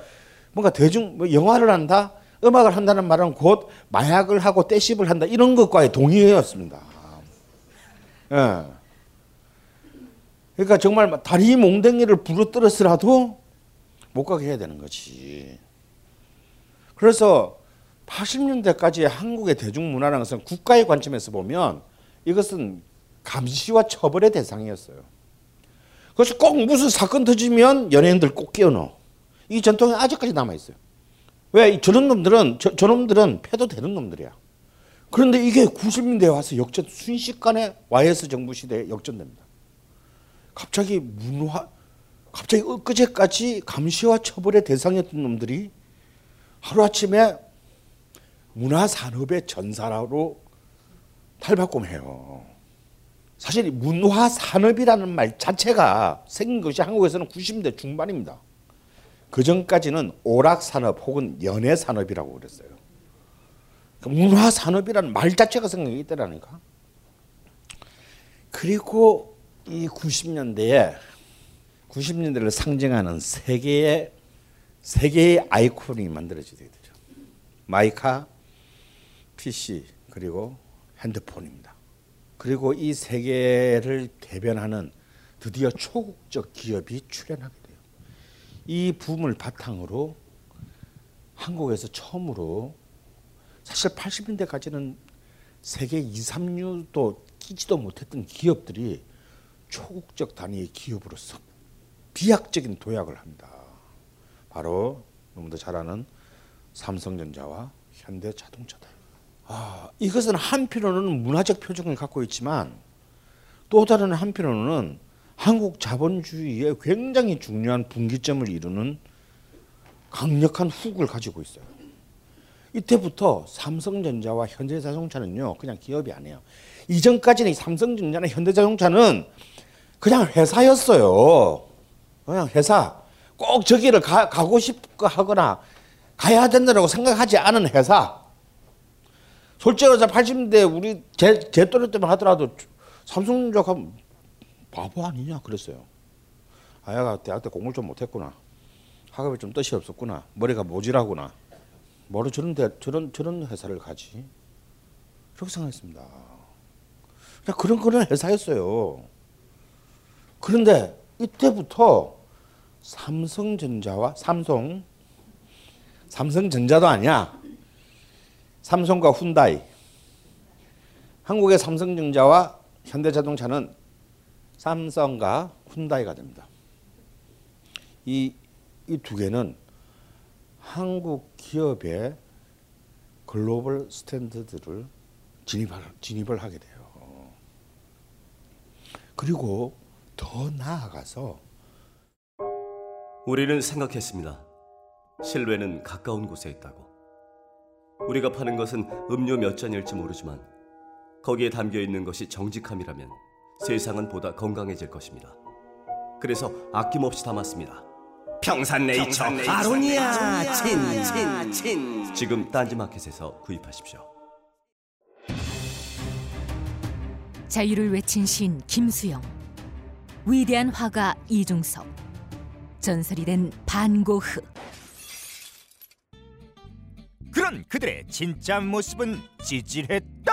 뭔가 대중 뭐 영화를 한다, 음악을 한다는 말은 곧 마약을 하고 떼씹을 한다 이런 것과의 동의어였습니다. 예. 그러니까 정말 다리 몽댕이를 부러뜨렸으라도 못 가게 해야 되는 거지. 그래서 80년대까지 한국의 대중문화라는 것은 국가의 관점에서 보면 이것은 감시와 처벌의 대상이었어요. 그래서 꼭 무슨 사건 터지면 연예인들 꼭 끼워넣어. 이 전통이 아직까지 남아있어요. 왜? 저런 놈들은, 저, 저놈들은 패도 되는 놈들이야. 그런데 이게 90년대에 와서 역전, 순식간에 YS 정부 시대에 역전됩니다. 갑자기 문화, 갑자기 엊그제까지 감시와 처벌의 대상이었던 놈들이 하루아침에 문화산업의 전사로 탈바꿈해요. 사실 문화산업이라는 말 자체가 생긴 것이 한국에서는 90년대 중반입니다. 그 전까지는 오락산업 혹은 연예산업이라고 그랬어요. 문화산업이라는 말 자체가 생긴 때라니까. 그리고 이 90년대에 90년대를 상징하는 세 개의 세 개의 아이콘이 만들어지게 되죠. 마이카, PC 그리고 핸드폰입니다. 그리고 이 세 개를 대변하는 드디어 초국적 기업이 출현하게. 이 붐을 바탕으로 한국에서 처음으로 사실 80년대까지는 세계 2, 3류도 끼지도 못했던 기업들이 초국적 단위의 기업으로서 비약적인 도약을 합니다. 바로 너무도 잘 아는 삼성전자와 현대자동차다. 아, 이것은 한편으로는 문화적 표적을 갖고 있지만 또 다른 한편으로는 한국 자본주의의 굉장히 중요한 분기점을 이루는 강력한 훅을 가지고 있어요. 이때부터 삼성전자와 현대자동차는요 그냥 기업이 아니에요. 이전까지는 삼성전자나 현대자동차는 그냥 회사였어요. 그냥 회사. 꼭 저기를 가, 가고 싶고 하거나 가야 된다고 생각하지 않은 회사. 솔직히 말해서 80년대 우리 제, 제 또래 때만 하더라도 삼성전자 가면 바보 아니냐 그랬어요. 아야가 대학 때 공부를 좀 못했구나. 학업에 좀 뜻이 없었구나. 머리가 모질하구나. 뭐로 저런 데, 저런 저런 회사를 가지? 그렇게 생각했습니다. 그런 그런 회사였어요. 그런데 이때부터 삼성전자와 삼성 삼성전자도 아니야. 삼성과 훈다이. 한국의 삼성전자와 현대자동차는 삼성과 훈다이가 됩니다. 이 이 두 개는 한국 기업의 글로벌 스탠드들을 진입할, 진입을 하게 돼요. 그리고 더 나아가서 우리는 생각했습니다. 실외는 가까운 곳에 있다고. 우리가 파는 것은 음료 몇 잔일지 모르지만 거기에 담겨 있는 것이 정직함이라면 세상은 보다 건강해질 것입니다. 그래서 아낌없이 담았습니다. 평산네이처, 아로니아 친친친 지금 딴지마켓에서 구입하십시오. 자유를 외친 시인 김수영, 위대한 화가 이중섭, 전설이 된 반고흐. 그런 그들의 진짜 모습은 찌질했다.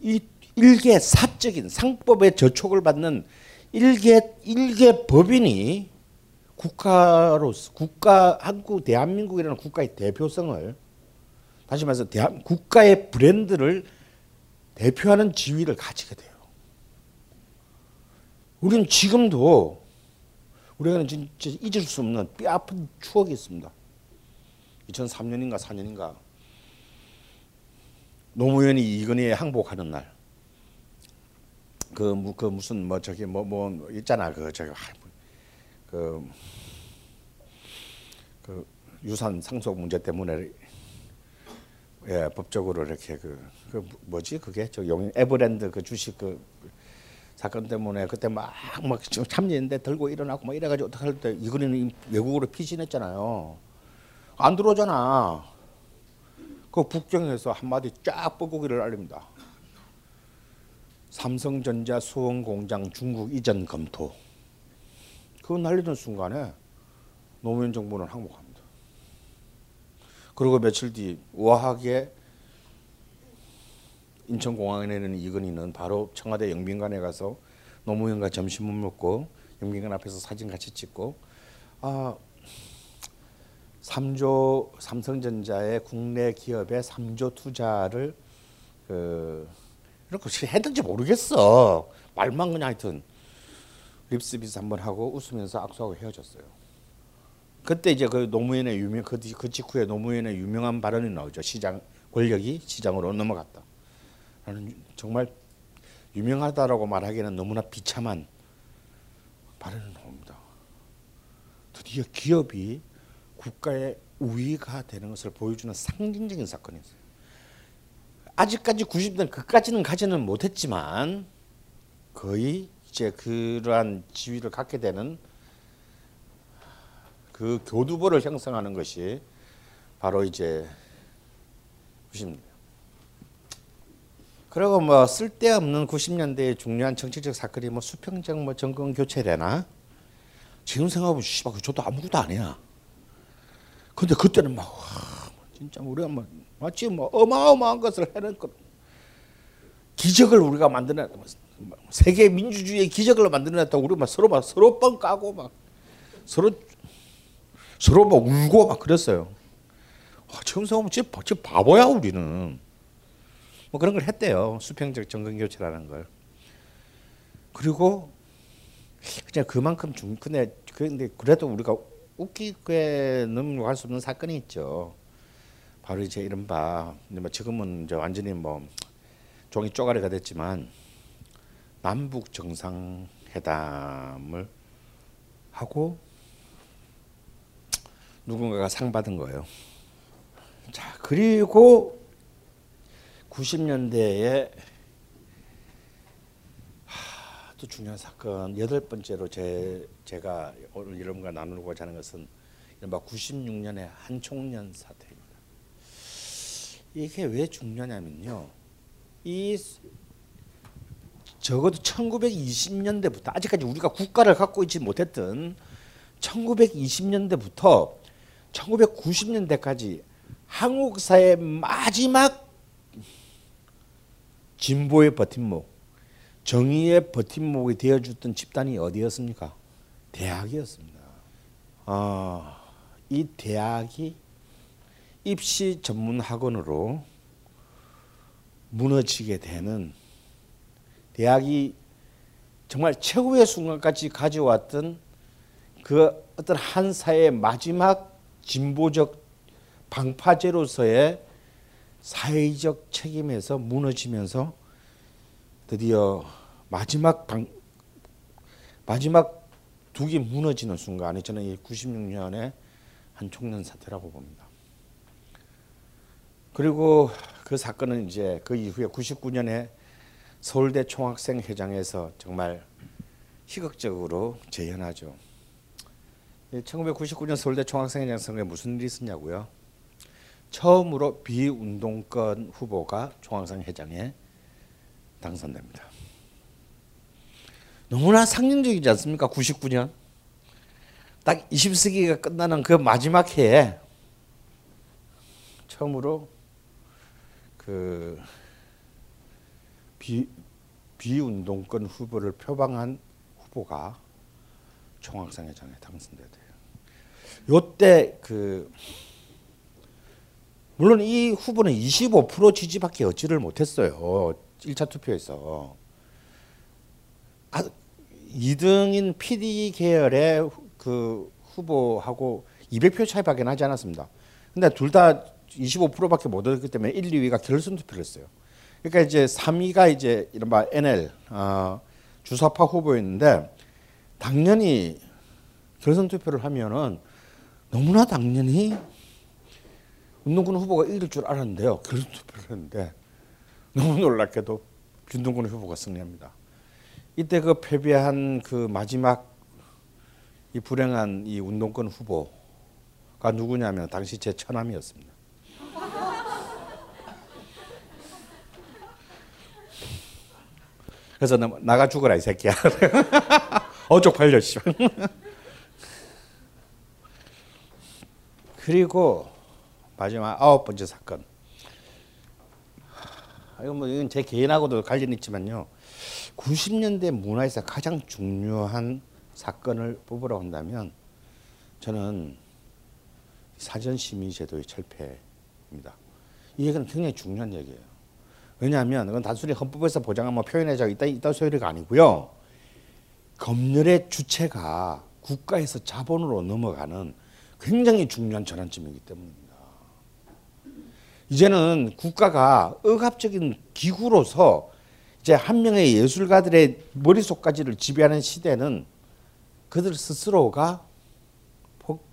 이 일개 사적인 상법의 저촉을 받는 일개 일개 법인이 국가로서 국가 한국 대한민국이라는 국가의 대표성을 다시 말해서 대한 국가의 브랜드를 대표하는 지위를 가지게 돼요. 우리는 지금도 우리가 진짜 잊을 수 없는 뼈아픈 추억이 있습니다. 2003년인가 4년인가 노무현이 이건희에 항복하는 날. 그, 그 무슨 뭐 저기 뭐 뭐 있잖아 그 저기 그, 그 유산 상속 문제 때문에 예 법적으로 이렇게 그, 그 뭐지 그게 저 용 에버랜드 그 주식 그 사건 때문에 그때 막막 참여인데 들고 일어나고 막 이래가지고 어떻게 할 때 이거는 외국으로 피신했잖아요. 안 들어오잖아. 그 북경에서 한마디 쫙 뻐꾸기를 알립니다. 삼성전자 수원공장 중국 이전 검토. 그거 날리는 순간에 노무현 정부는 항복합니다. 그리고 며칠 뒤 우아하게 인천공항에 내는 이건희는 바로 청와대 영빈관에 가서 노무현과 점심을 먹고 영빈관 앞에서 사진 같이 찍고 아 3조 삼성전자의 국내 기업의 3조 투자를 그 이렇게 했는지 모르겠어 말만 그냥 하여튼 립스비스 한번 하고 웃으면서 악수하고 헤어졌어요. 그때 이제 그 노무현의 유명 그, 그 직후에 노무현의 유명한 발언이 나오죠. 시장 권력이 시장으로 넘어갔다. 라는 정말 유명하다라고 말하기에는 너무나 비참한 발언이 나옵니다. 드디어 기업이 국가의 우위가 되는 것을 보여주는 상징적인 사건이었어요. 아직까지 90년 그까지는 가지는 못했지만 거의 이제 그러한 지위를 갖게 되는 그 교두보를 형성하는 것이 바로 이제 90년. 그리고 뭐 쓸데없는 90년대의 중요한 정치적 사건이 뭐 수평적 뭐 정권 교체되나? 지금 생각하면 씨발 그 저도 아무것도 아니야. 근데 그때는 막 와, 진짜 우리가 뭐 마치 뭐 어마어마한 것을 해냈거 기적을 우리가 만들어 세계 민주주의의 기적을 만들어냈다 우리 막 서로 막 서로 뻥 까고 막 서로 서로 막 울고 막 그랬어요. 와, 지금 생각하면 진짜, 진짜 바보야 우리는. 뭐 그런 걸 했대요. 수평적 정권 교체라는 걸. 그리고 그냥 그만큼 중 근데 근데 그래도 우리가 웃기게 넘어갈 수 없는 사건이 있죠. 바로 이제 이른바 뭐 지금은 이제 완전히 뭐 종이 쪼가리가 됐지만 남북 정상회담을 하고 누군가가 상 받은 거예요. 자 그리고 90년대에 또 중요한 사건 여덟 번째로 제 제가 오늘 여러분과 나누고자 하는 것은 이른바 96년의 한총련 사태입니다. 이게 왜 중요하냐면요. 이 적어도 1920년대부터 아직까지 우리가 국가를 갖고 있지 못했던 1920년대부터 1990년대까지 한국 사의 마지막 진보의 버팀목 정의의 버팀목이 되어줬던 집단이 어디였습니까? 대학이었습니다. 아, 이 대학이 입시 전문 학원으로 무너지게 되는 대학이 정말 최후의 순간까지 가져왔던 그 어떤 한 사회의 마지막 진보적 방파제로서의 사회적 책임에서 무너지면서 드디어 마지막 방, 마지막 두기 무너지는 순간이 저는 이 96년에 한 총련 사태라고 봅니다. 그리고 그 사건은 이제 그 이후에 99년에 서울대 총학생 회장에서 정말 희극적으로 재현하죠. 1999년 서울대 총학생회장 선거에 무슨 일이 있었냐고요? 처음으로 비운동권 후보가 총학생회장에 당선됩니다. 너무나 상징적이지 않습니까? 99년 딱 20세기가 끝나는 그 마지막 해에 처음으로 그 비, 비운동권 후보를 표방한 후보가 총학생회장에 당선돼야 돼요. 요때 그 물론 이 후보는 25% 지지밖에 얻지를 못했어요. 1차 투표에서. 아, 2등인 PD 계열의 그 후보하고 200표 차이밖에 나지 않았습니다. 근데 둘 다 25%밖에 못 얻었기 때문에 1, 2위가 결선 투표를 했어요. 그러니까 이제 3위가 이제 이른바 NL 어, 주사파 후보였는데 당연히 결선 투표를 하면은 너무나 당연히 운동권 후보가 이길 줄 알았는데요. 결선 투표를 했는데 너무 놀랍게도 윤동근 후보가 승리합니다. 이때 그 패배한 그 마지막 이 불행한 이 운동권 후보가 누구냐면 당시 제 처남이었습니다. 그래서 나, 나가 죽어라 이 새끼야. 어쪽 팔려 씨. 그리고 마지막 아홉 번째 사건. 이건 뭐 이건 제 개인하고도 관련 있지만요. 90년대 문화에서 가장 중요한 사건을 뽑으라 한다면 저는 사전 심의 제도의 철폐입니다. 이 얘기는 굉장히 중요한 얘기예요. 왜냐하면 그건 단순히 헌법에서 보장한 뭐 표현의 자유 있다 있다 소리가 아니고요. 검열의 주체가 국가에서 자본으로 넘어가는 굉장히 중요한 전환점이기 때문입니다. 이제는 국가가 억압적인 기구로서 이제 한 명의 예술가들의 머릿속까지를 지배하는 시대는 그들 스스로가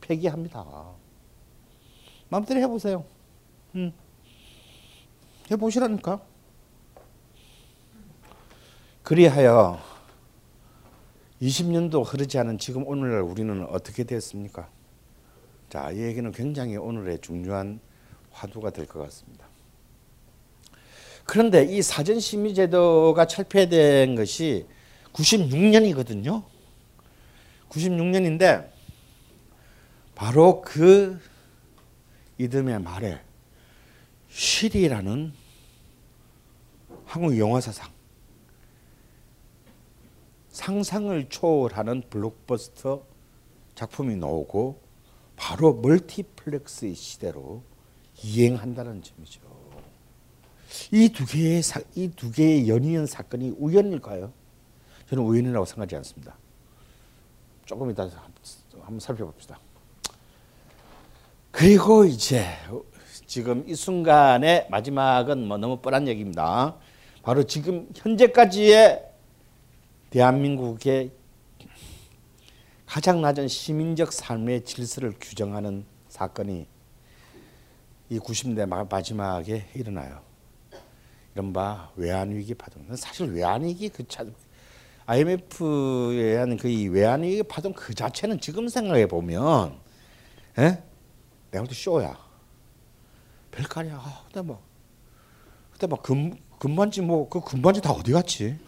폐기합니다. 마음대로 해보세요. 음. 해보시라니까. 그리하여 20년도 흐르지 않은 지금 오늘날 우리는 어떻게 됐습니까? 자, 이 얘기는 굉장히 오늘의 중요한 화두가 될 것 같습니다. 그런데 이 사전 심의 제도가 철폐된 것이 96년이거든요. 96년인데 바로 그 이듬해 말에 쉬리라는 한국 영화 사상 상상을 초월하는 블록버스터 작품이 나오고 바로 멀티플렉스의 시대로 이행한다는 점이죠. 이 두 개의 이 두 개의 연이은 사건이 우연일까요? 저는 우연이라고 생각하지 않습니다. 조금 이따 한번 살펴봅시다. 그리고 이제 지금 이 순간의 마지막은 뭐 너무 뻔한 얘기입니다. 바로 지금 현재까지의 대한민국의 가장 낮은 시민적 삶의 질서를 규정하는 사건이 이 90대 마지막에 일어나요. 이른바 외환위기 파동. 사실 외환위기 그 차, IMF에 의한 그 외환위기 파동 그 자체는 지금 생각해 보면, 에? 내가 볼때 쇼야. 아니야. 아, 근데 뭐, 그때 막 금, 금반지 뭐, 그 금반지 다 어디 갔지?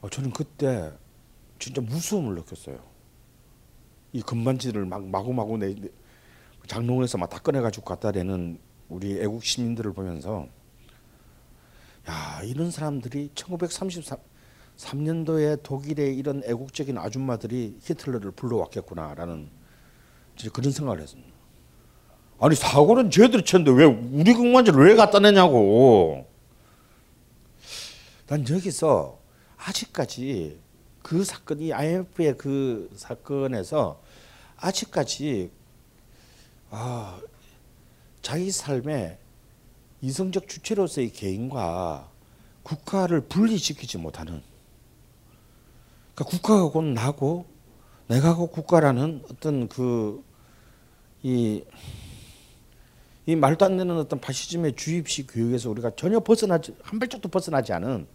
어, 저는 그때 진짜 무서움을 느꼈어요. 이 금반지를 막 마구마구 내, 장롱에서 막 다 꺼내가지고 갖다 대는 우리 애국 시민들을 보면서 야 이런 사람들이 1933년도에 독일의 이런 애국적인 아줌마들이 히틀러를 불러왔겠구나라는 그런 생각을 했습니다. 아니 사고는 쟤들이 쳤는데 왜 우리 공무원지를 왜 갖다 내냐고. 난 여기서 아직까지 그 사건이 IMF의 그 사건에서 아직까지 아 자기 삶에 이성적 주체로서의 개인과 국가를 분리시키지 못하는 그러니까 국가가 곧 나고 내가 곧 국가라는 어떤 그 이 이 말도 안 되는 어떤 파시즘의 주입식 교육에서 우리가 전혀 벗어나지 한 발짝도 벗어나지 않은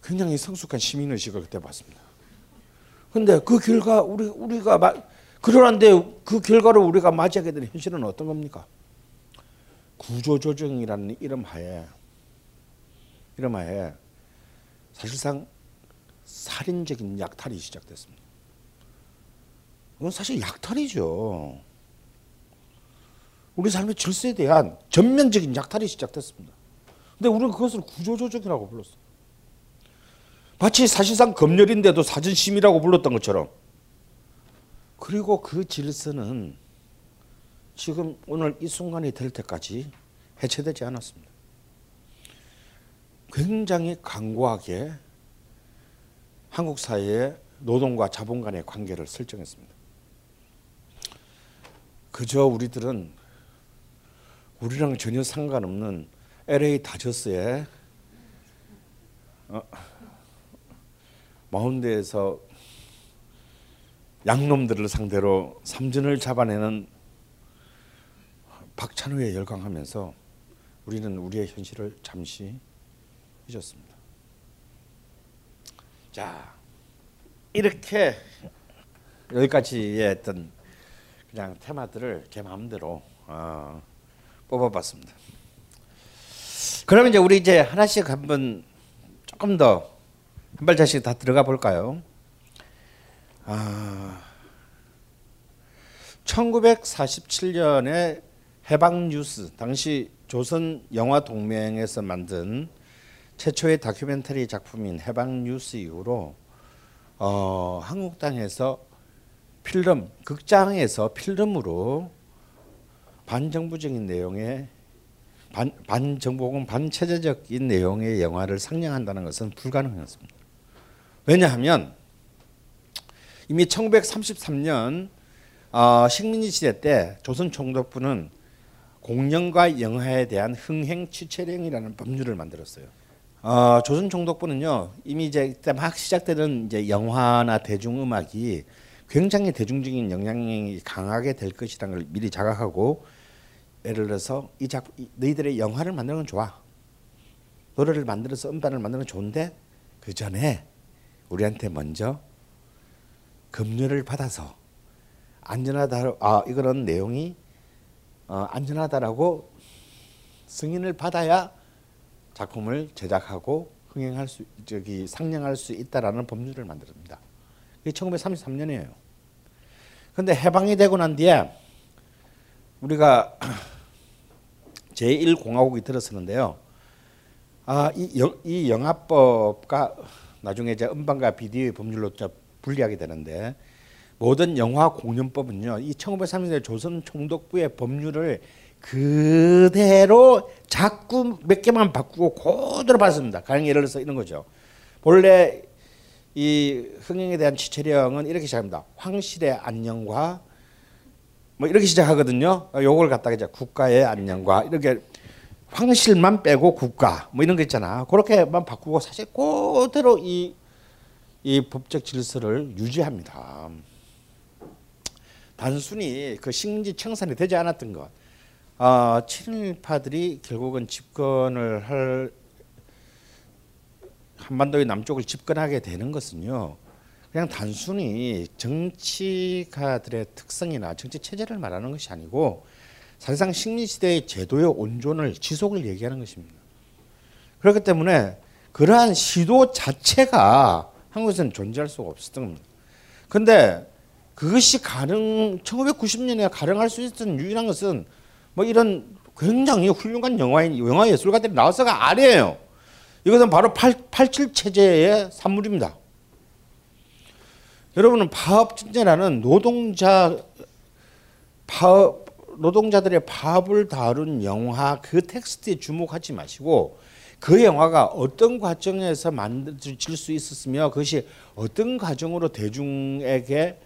굉장히 성숙한 시민 의식을 그때 봤습니다. 근데 그 결과 우리 우리가 마, 그러한데 그 결과를 우리가 맞이하게 되는 현실은 어떤 겁니까? 구조조정이라는 이름 하에 이름 하에 사실상 살인적인 약탈이 시작됐습니다. 이건 사실 약탈이죠. 우리 삶의 질서에 대한 전면적인 약탈이 시작됐습니다. 근데 우리는 그것을 구조조정이라고 불렀어. 마치 사실상 검열인데도 사전심이라고 불렀던 것처럼. 그리고 그 질서는 지금 오늘 이 순간이 될 때까지 해체되지 않았습니다. 굉장히 강고하게 한국 사회의 노동과 자본 간의 관계를 설정했습니다. 그저 우리들은 우리랑 전혀 상관없는 LA 다저스의 어, 마운드에서 양놈들을 상대로 삼진을 잡아내는 박찬호에 열광하면서 우리는 우리의 현실을 잠시 잊었습니다. 자, 이렇게 여기까지의 어떤 그냥 테마들을 제 마음대로 어, 뽑아봤습니다. 그러면 이제 우리 이제 하나씩 한번 조금 더 한 발자씩 다 들어가 볼까요? 아, 1947년에 해방 뉴스 당시 조선 영화 동맹에서 만든 최초의 다큐멘터리 작품인 해방 뉴스 이후로 어, 한국 땅에서 필름 극장에서 필름으로 반정부적인 내용의 반, 반정부 혹은 반체제적인 내용의 영화를 상영한다는 것은 불가능했습니다. 왜냐하면 이미 1933년 어, 식민지 시대 때 조선 총독부는 공연과 영화에 대한 흥행 취체령이라는 법률을 만들었어요. 어, 조선 총독부는요 이미 이제 막 시작되는 이제 영화나 대중음악이 굉장히 대중적인 영향력이 강하게 될 것이라는 걸 미리 자각하고 예를 들어서 이 작품 너희들의 영화를 만드는 건 좋아 노래를 만들어서 음반을 만드는 건 좋은데 그 전에 우리한테 먼저 급료를 받아서 안전하다 아 이거는 내용이 어, 안전하다라고 승인을 받아야 작품을 제작하고 흥행할 수 저기 상영할 수 있다라는 법률을 만듭니다. 이게 1933년이에요. 근데 해방이 되고 난 뒤에 우리가 제1공화국이 들어서는데요. 아, 이, 영, 이 영화법과 나중에 이제 음반과 비디오의 법률로 분리하게 되는데 모든 영화 공연법은요. 이 1930년대 조선 총독부의 법률을 그대로 자꾸 몇 개만 바꾸고 그대로 받습니다. 가령 예를 들어서 이런 거죠. 본래 이 흥행에 대한 취체령은 이렇게 시작합니다. 황실의 안녕과 뭐 이렇게 시작하거든요. 요걸 갖다가 이제 국가의 안녕과 이렇게 황실만 빼고 국가 뭐 이런 거 있잖아. 그렇게만 바꾸고 사실 그대로 이, 이 법적 질서를 유지합니다. 단순히 그 식민지 청산이 되지 않았던 것. 어, 친일파들이 결국은 집권을 할 한반도의 남쪽을 집권하게 되는 것은요. 그냥 단순히 정치가들의 특성이나 정치 체제를 말하는 것이 아니고 사실상 식민 시대의 제도의 온존을 지속을 얘기하는 것입니다. 그렇기 때문에 그러한 시도 자체가 한국에서는 존재할 수가 없었던 겁니다. 근데 그것이 가능 1990년에 가능할 수 있었던 유일한 것은 뭐 이런 굉장히 훌륭한 영화인 영화 예술가들이 나와서가 아니에요. 이것은 바로 8, 7 체제의 산물입니다. 여러분은 파업 진제라는 노동자 파업 노동자들의 파업을 다룬 영화 그 텍스트에 주목하지 마시고 그 영화가 어떤 과정에서 만들어질 수 있었으며 그것이 어떤 과정으로 대중에게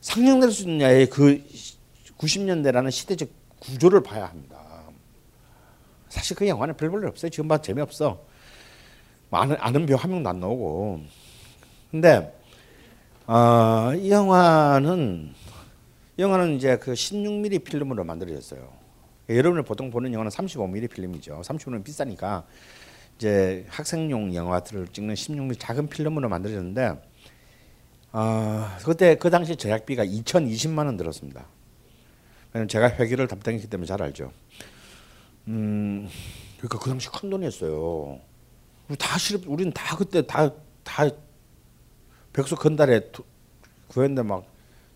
상영될 수 있느냐의 그 90년대라는 시대적 구조를 봐야 합니다. 사실 그 영화는 별 볼일 없어요. 지금 봐도 재미없어. 뭐 아는 아는 배우 한 명도 안 나오고. 근데 어, 이 영화는 이 영화는 이제 그 16mm 필름으로 만들어졌어요. 여러분을 보통 보는 영화는 35mm 필름이죠. 35mm 비싸니까 이제 학생용 영화들을 찍는 16mm 작은 필름으로 만들어졌는데 어, 그때 그 당시 제작비가 2,020만 원 들었습니다. 왜냐면 제가 회계를 담당했기 때문에 잘 알죠. 음, 그러니까 그 당시 큰 돈이었어요. 다 실업, 우리는 다 그때 다 다 백수 건달에 도- 구했는데 막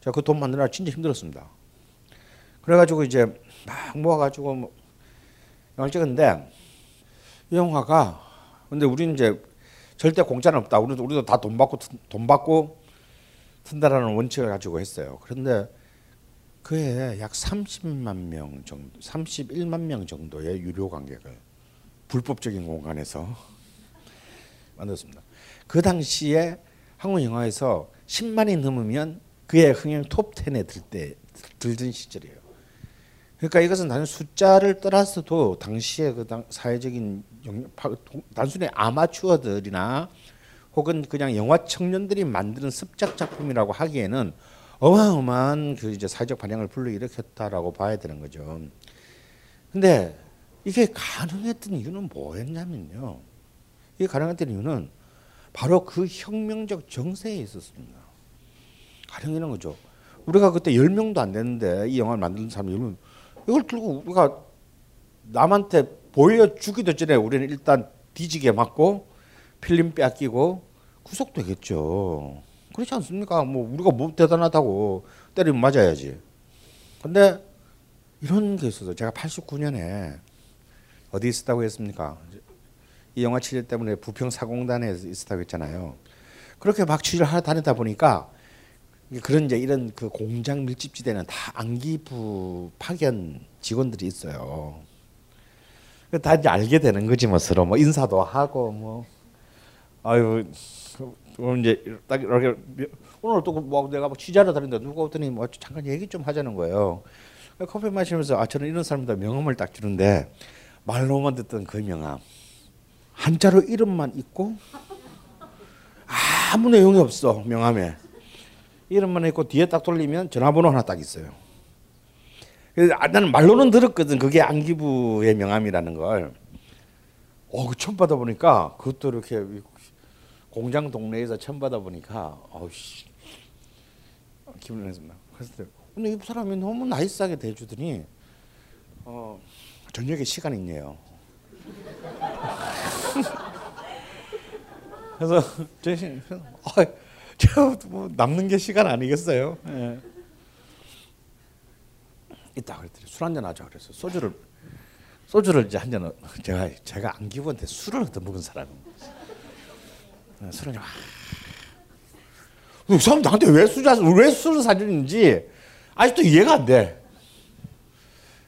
제가 그 돈 만드느라 진짜 힘들었습니다. 그래가지고 이제 막 모아가지고 뭐 영화를 찍었는데 이 영화가 근데 우리는 이제 절대 공짜는 없다. 우리도 우리도 다 돈 받고 튼- 돈 받고 튼다라는 원칙을 가지고 했어요. 그런데 그해 약 30만 명 정도, 31만 명 정도의 유료 관객을 불법적인 공간에서 만들었습니다. 그 당시에 한국 영화에서 10만이 넘으면 그의 흥행 톱 10에 들 때 들던 시절이에요. 그러니까 이것은 단순 숫자를 떠나서도 당시에 그 당, 사회적인 영, 파- 동- 단순히 아마추어들이나 혹은 그냥 영화 청년들이 만드는 습작 작품이라고 하기에는 어마어마한 그 이제 사회적 반향을 불러일으켰다라고 봐야 되는 거죠. 근데 이게 가능했던 이유는 뭐였냐면요. 이게 가능했던 이유는 바로 그 혁명적 정세에 있었습니다. 가능이라는 거죠. 우리가 그때 10명도 안 됐는데 이 영화를 만드는 사람 10명 이걸 들고 우리가 남한테 보여주기도 전에 우리는 일단 뒤지게 맞고 필름 뺏기고 구속되겠죠. 그렇지 않습니까? 뭐 우리가 뭐 대단하다고 때리면 맞아야지. 근데 이런 게 있어서 제가 89년에 어디 있었다고 했습니까? 이 영화 취재 때문에 부평 사공단에 있었다고 했잖아요. 그렇게 막 취재를 하러 다니다 보니까 그런 이제 이런 그 공장 밀집지대는 다 안기부 파견 직원들이 있어요. 다 이제 알게 되는 거지 뭐 서로 뭐 인사도 하고 뭐 아유 오늘 이제 딱 이렇게 오늘 또 뭐 내가 뭐 취재하러 다니는데 누가 오더니 뭐 잠깐 얘기 좀 하자는 거예요. 커피 마시면서 아 저는 이런 사람들 명함을 딱 주는데 말로만 듣던 그 명함 한자로 이름만 있고 아무 내용이 없어 명함에 이름만 있고 뒤에 딱 돌리면 전화번호 하나 딱 있어요. 그래서 아, 나는 말로는 들었거든 그게 안기부의 명함이라는 걸. 어, 그 처음 받아 보니까 그것도 이렇게 공장 동네에서 처음 받아 보니까 어씨 기분이 났습니다. 그래서 근데 이 사람이 너무 나이스하게 대주더니 어 저녁에 시간 있네요. 그래서 저 뭐 남는 게 시간 아니겠어요? 예. 이따 그랬더니 술 한잔 하자 그래서 소주를 소주를 이제 한 잔 제가 제가 안 기부한테 술을 얻어 먹은 사람입니다. 예, 술을 좀이 사람 나한테 왜 술자 왜 술을 사주는지 아직도 이해가 안 돼.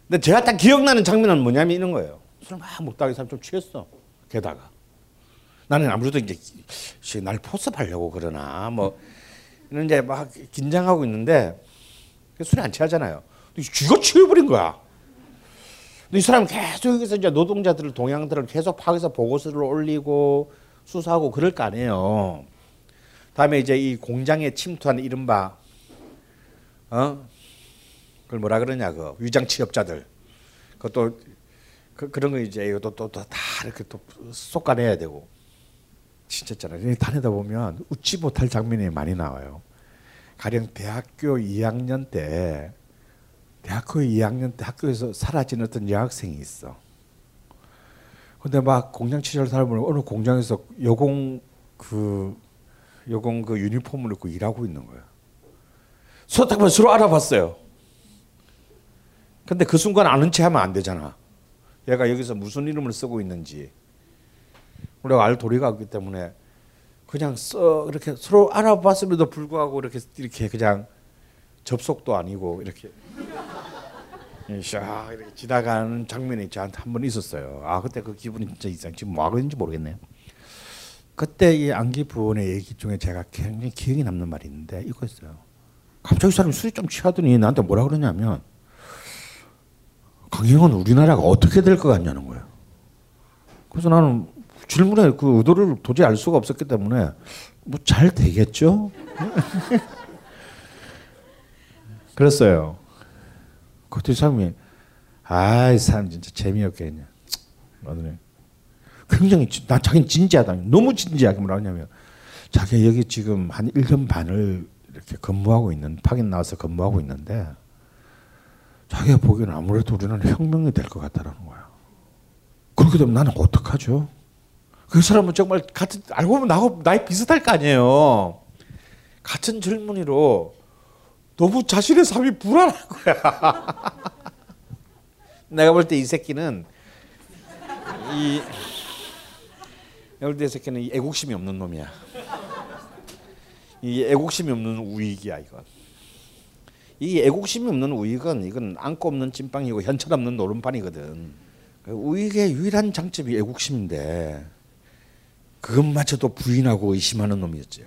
근데 제가 딱 기억나는 장면은 뭐냐면 이런 거예요. 술을 막 먹다가 이 사람 좀 취했어. 게다가 나는 아무래도 이제 날 포섭하려고 그러나 뭐 이런 이제 막 긴장하고 있는데 술이 안 취하잖아요. 쥐가 취해버린 거야. 근데 이 사람은 계속 여기서 이제 노동자들 동향들을 계속 파악해서 보고서를 올리고 수사하고 그럴 거 아니에요. 다음에 이제 이 공장에 침투한 이른바 어 그걸 뭐라 그러냐 그 위장 취업자들 그것도 그, 그런 거 이제 이것도 또 다 이렇게 또 쏟아내야 되고 진짜잖아요. 다니다 보면 웃지 못할 장면이 많이 나와요. 가령 대학교 2학년 때 대학교 2학년 때 학교에서 사라진 어떤 여학생이 있어. 근데 막 공장 취재를 살아보면 어느 공장에서 여공 그 여공 그 유니폼을 입고 일하고 있는 거야. 수탁만 서로 알아봤어요. 근데 그 순간 아는 체 하면 안 되잖아. 얘가 여기서 무슨 이름을 쓰고 있는지 우리가 알 도리가 없기 때문에 그냥 써 이렇게 서로 알아봤음에도 불구하고 이렇게 이렇게 그냥 접속도 아니고 이렇게 샤 이렇게 지나가는 장면이 저한테 한 번 있었어요. 아 그때 그 기분이 진짜 이상 지금 뭐 하고 있는지 모르겠네요. 그때 이 안기 부원의 얘기 중에 제가 굉장히 기억에 남는 말이 있는데 이거였어요. 갑자기 사람이 술이 좀 취하더니 나한테 뭐라 그러냐면 강영은 우리나라가 어떻게 될 것 같냐는 거예요. 그래서 나는 질문의 그 의도를 도저히 알 수가 없었기 때문에 뭐 잘 되겠죠? 그랬어요. 그때 사람이 아이 사람 진짜 재미없겠냐. 그러더니 굉장히 진- 나 자기는 진지하다. 너무 진지하게 뭐라 하냐면 자기 여기 지금 한 1년 반을 이렇게 근무하고 있는 파견 나와서 근무하고 있는데 자기가 보기에는 아무래도 우리는 혁명이 될 것 같다라는 거야. 그렇게 되면 나는 어떡하죠? 그 사람은 정말 같은 알고 보면 나하고 나이 비슷할 거 아니에요. 같은 젊은이로 너무 자신의 삶이 불안한 거야. 내가 볼 때 이 새끼는 이 내가 볼 때 이 새끼는 이 애국심이 없는 놈이야. 이 애국심이 없는 우익이야 이건. 이 애국심이 없는 우익은 이건 안고 없는 찐빵이고 현철 없는 노름판이거든. 그 우익의 유일한 장점이 애국심인데 그것마저도 부인하고 의심하는 놈이었죠.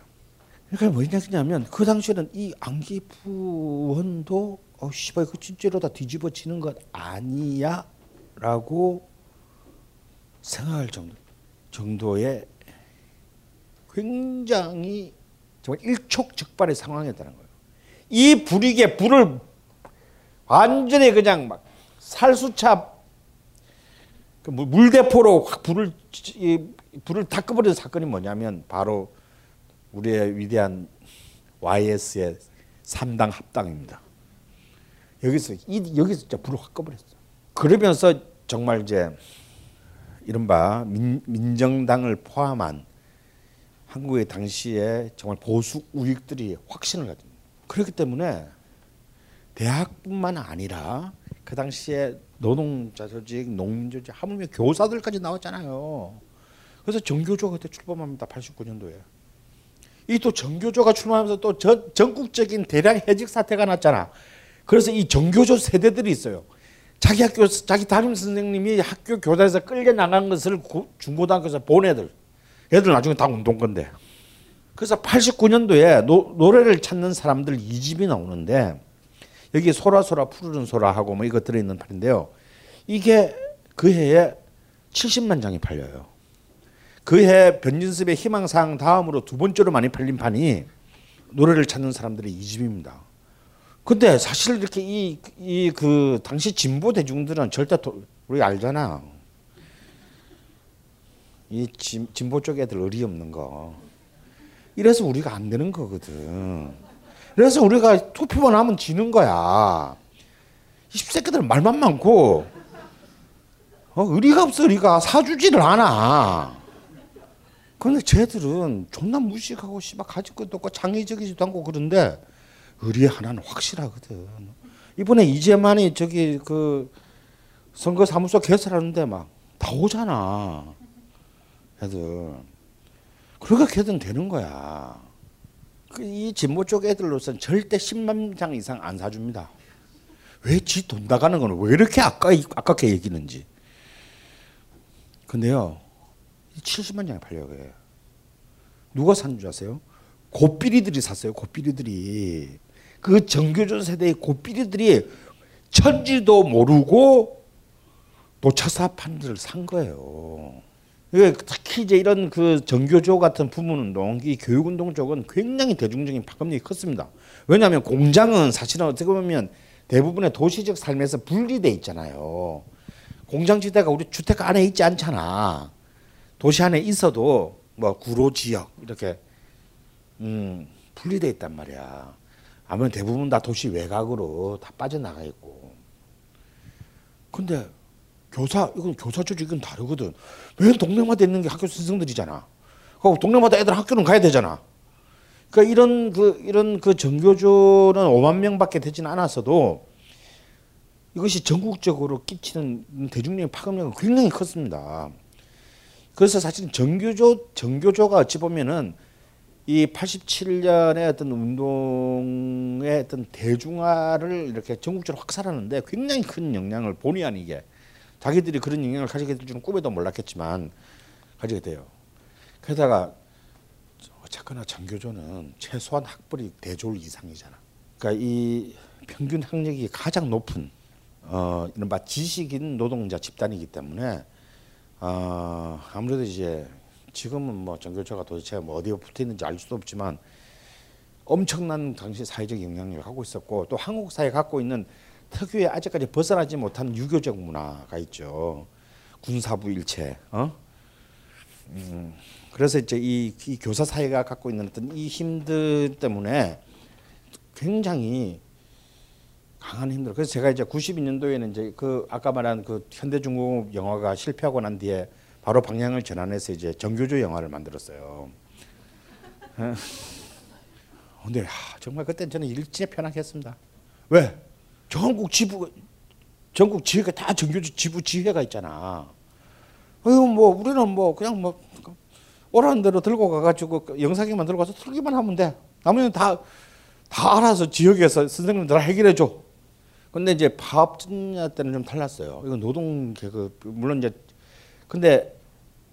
그러니까 뭐냐면 그 당시에는 이 안기 부원도 어 씨발 그 진짜로 다 뒤집어지는 것 아니야라고 생각할 정도 정도의 굉장히 정말 일촉즉발의 상황이었다는 거예요. 이 불이게 불을 완전히 그냥 막 살수차 그 물- 물대포로 확 불을 이 불을 다 꺼버리는 사건이 뭐냐면 바로 우리의 위대한 YS의 3당 합당입니다. 여기서 이 여기서 진짜 불을 확 꺼버렸어. 그러면서 정말 이제 이른바 민, 민정당을 포함한 한국의 당시에 정말 보수 우익들이 확신을 가진 그렇기 때문에 대학뿐만 아니라 그 당시에 노동자 조직, 농민 조직, 하물며 교사들까지 나왔잖아요. 그래서 정교조가 그때 출범합니다. 89년도에. 이 또 정교조가 출범하면서 또 전, 전국적인 대량 해직 사태가 났잖아. 그래서 이 정교조 세대들이 있어요. 자기 학교 자기 담임 선생님이 학교 교단에서 끌려 나간 것을 고- 중고등학교에서 본 애들. 애들 나중에 다 운동건데. 그래서 89년도에 노, 노래를 찾는 사람들 이 집이 나오는데 여기 소라소라 푸르른 소라하고 뭐 이거 들어있는 판인데요. 이게 그 해에 70만 장이 팔려요. 그해 변진섭의 희망사항 다음으로 두 번째로 많이 팔린 판이 노래를 찾는 사람들의 이 집입니다. 근데 사실 이렇게 이 이 그 당시 진보 대중들은 절대 도, 우리 알잖아. 이 진, 진보 쪽 애들 의리 없는 거. 이래서 우리가 안 되는 거거든. 그래서 우리가 투표만 하면 지는 거야. 이 새끼들 말만 많고 어, 의리가 없어 의리가 사주지를 않아. 그런데 쟤들은 존나 무식하고 씨발 가질 것도 없고 창의적이지도 않고 그런데 의리 하나는 확실하거든. 이번에 이재만이 저기 그 선거 사무소 개설하는데 막다 오잖아. 애들. 그러니까 걔들은 되는 거야. 그이 진보 쪽 애들로서는 절대 10만 장 이상 안 사줍니다. 왜 지 돈 나가는 건왜 이렇게 아까 아깝게 얘기는지. 근데요, 70만 장이 팔려요. 누가 산 줄 아세요? 고삐리들이 샀어요. 고삐리들이 그 정교조 세대의 고삐리들이 천지도 모르고 노차사 판들을 산 거예요. 특히 이제 이런 그 정교조 같은 부문운동, 이 교육운동 쪽은 굉장히 대중적인 파급력이 컸습니다. 왜냐하면 공장은 사실은 어떻게 보면 대부분의 도시적 삶에서 분리돼 있잖아요. 공장 지대가 우리 주택 안에 있지 않잖아. 도시 안에 있어도 뭐 구로 지역 이렇게 음, 분리돼 있단 말이야. 아무래도 대부분 다 도시 외곽으로 다 빠져나가 있고. 근데 교사 이건 교사 조직은 다르거든. 왜 동네마다 있는 게 학교 스승들이잖아. 그 동네마다 애들 학교는 가야 되잖아. 그러니까 이런 그 이런 그 정교조는 5만 명밖에 되지는 않았어도 이것이 전국적으로 끼치는 대중적인 파급력은 굉장히 컸습니다. 그래서 사실 정교조 정교조가 어찌 보면은 이 87년의 어떤 운동의 어떤 대중화를 이렇게 전국적으로 확산하는데 굉장히 큰 영향을 본의 아니게 자기들이 그런 영향을 가지게 될 줄은 꿈에도 몰랐겠지만 가지게 돼요. 게다가 어쨌거나 정교조는 최소한 학벌이 대졸 이상이잖아. 그러니까 이 평균 학력이 가장 높은 어 이른바 지식인 노동자 집단이기 때문에 어, 아무래도 이제 지금은 뭐 정교조가 도대체 뭐 어디에 붙어 있는지 알 수도 없지만 엄청난 당시 사회적 영향력을 하고 있었고 또 한국 사회 가 갖고 있는 특유의 아직까지 벗어나지 못한 유교적 문화가 있죠. 군사부 일체. 어? 음, 그래서 이제 이, 이 교사 사회가 갖고 있는 어떤 이 힘들 때문에 굉장히 강한 힘들. 그래서 제가 이제 92년도에는 이제 그 아까 말한 그 현대중공업 영화가 실패하고 난 뒤에 바로 방향을 전환해서 이제 정교조 영화를 만들었어요. 어. 근데 하, 정말 그때 저는 일제 편하겠습니다. 왜? 전국 지부 전국 지회가 다 정교조 지부 지회가 있잖아. 어휴 뭐 우리는 뭐 그냥 뭐 오라는 대로 들고 가가지고 영상기만 들고 가서 틀기만 하면 돼. 나머지는 다 다 알아서 지역에서 선생님들 해결해 줘. 근데 이제 파업 분야 때는 좀 달랐어요. 이거 노동 계급 물론 이제 근데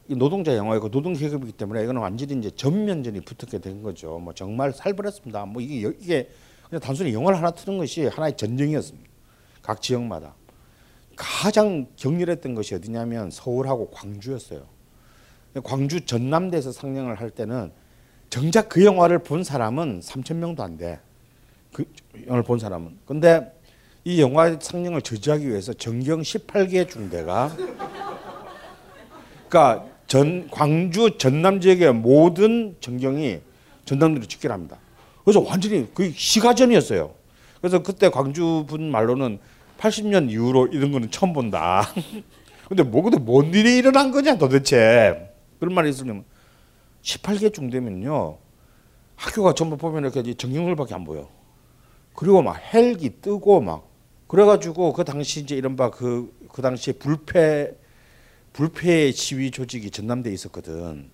이 노동자 영화이고 노동 계급이기 때문에 이거는 완전히 이제 전면전이 붙었게 된 거죠. 뭐 정말 살벌했습니다. 뭐 이게 여- 이게 그냥 단순히 영화를 하나 트는 것이 하나의 전쟁이었습니다. 각 지역마다 가장 격렬했던 것이 어디냐면 서울하고 광주였어요. 광주 전남대에서 상영을 할 때는 정작 그 영화를 본 사람은 3천 명도 안 돼. 그 영화를 본 사람은. 근데 이 영화 상영을 저지하기 위해서 전경 18개 중대가 그러니까 전 광주 전남 지역의 모든 전경이 전당대로 직결합니다. 그래서 완전히 그 시가전이었어요. 그래서 그때 광주 분 말로는 80년 이후로 이런 거는 처음 본다. 근데 뭐 근데 뭔 일이 일어난 거냐 도대체. 그런 말이 있으면 18개 중대면요. 학교가 전부 보면 이렇게 정경을밖에 안 보여. 그리고 막 헬기 뜨고 막 그래가지고 그 당시 이제 이른바 그, 그 당시에 불패 불패 시위 조직이 전남대에 있었거든.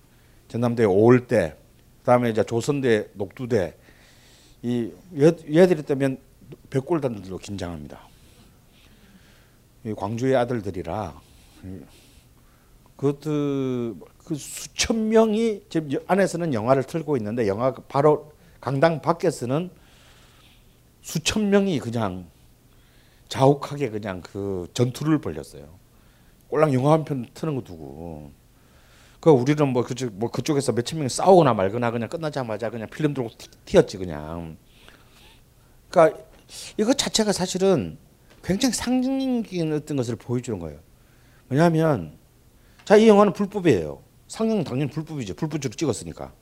전남대 5월대, 그 다음에 이제 조선대, 녹두대 이 얘, 얘들이 때면 백골단들로 긴장합니다. 이 광주의 아들들이라 이 그것들 그 수천 명이 지금 여- 안에서는 영화를 틀고 있는데 영화 바로 강당 밖에서는 수천 명이 그냥 자욱하게 그냥 그 전투를 벌였어요. 꼴랑 영화 한 편 트는 거 두고. 그 우리는 뭐 그쪽 뭐 그쪽에서 몇천 명이 싸우거나 말거나 그냥 끝나자마자 그냥 필름 들고 튀- 튀었지 그냥. 그러니까 이거 자체가 사실은 굉장히 상징적인 어떤 것을 보여주는 거예요. 왜냐하면 자 이 영화는 불법이에요. 상영 당연히 불법이죠. 불법적으로 찍었으니까.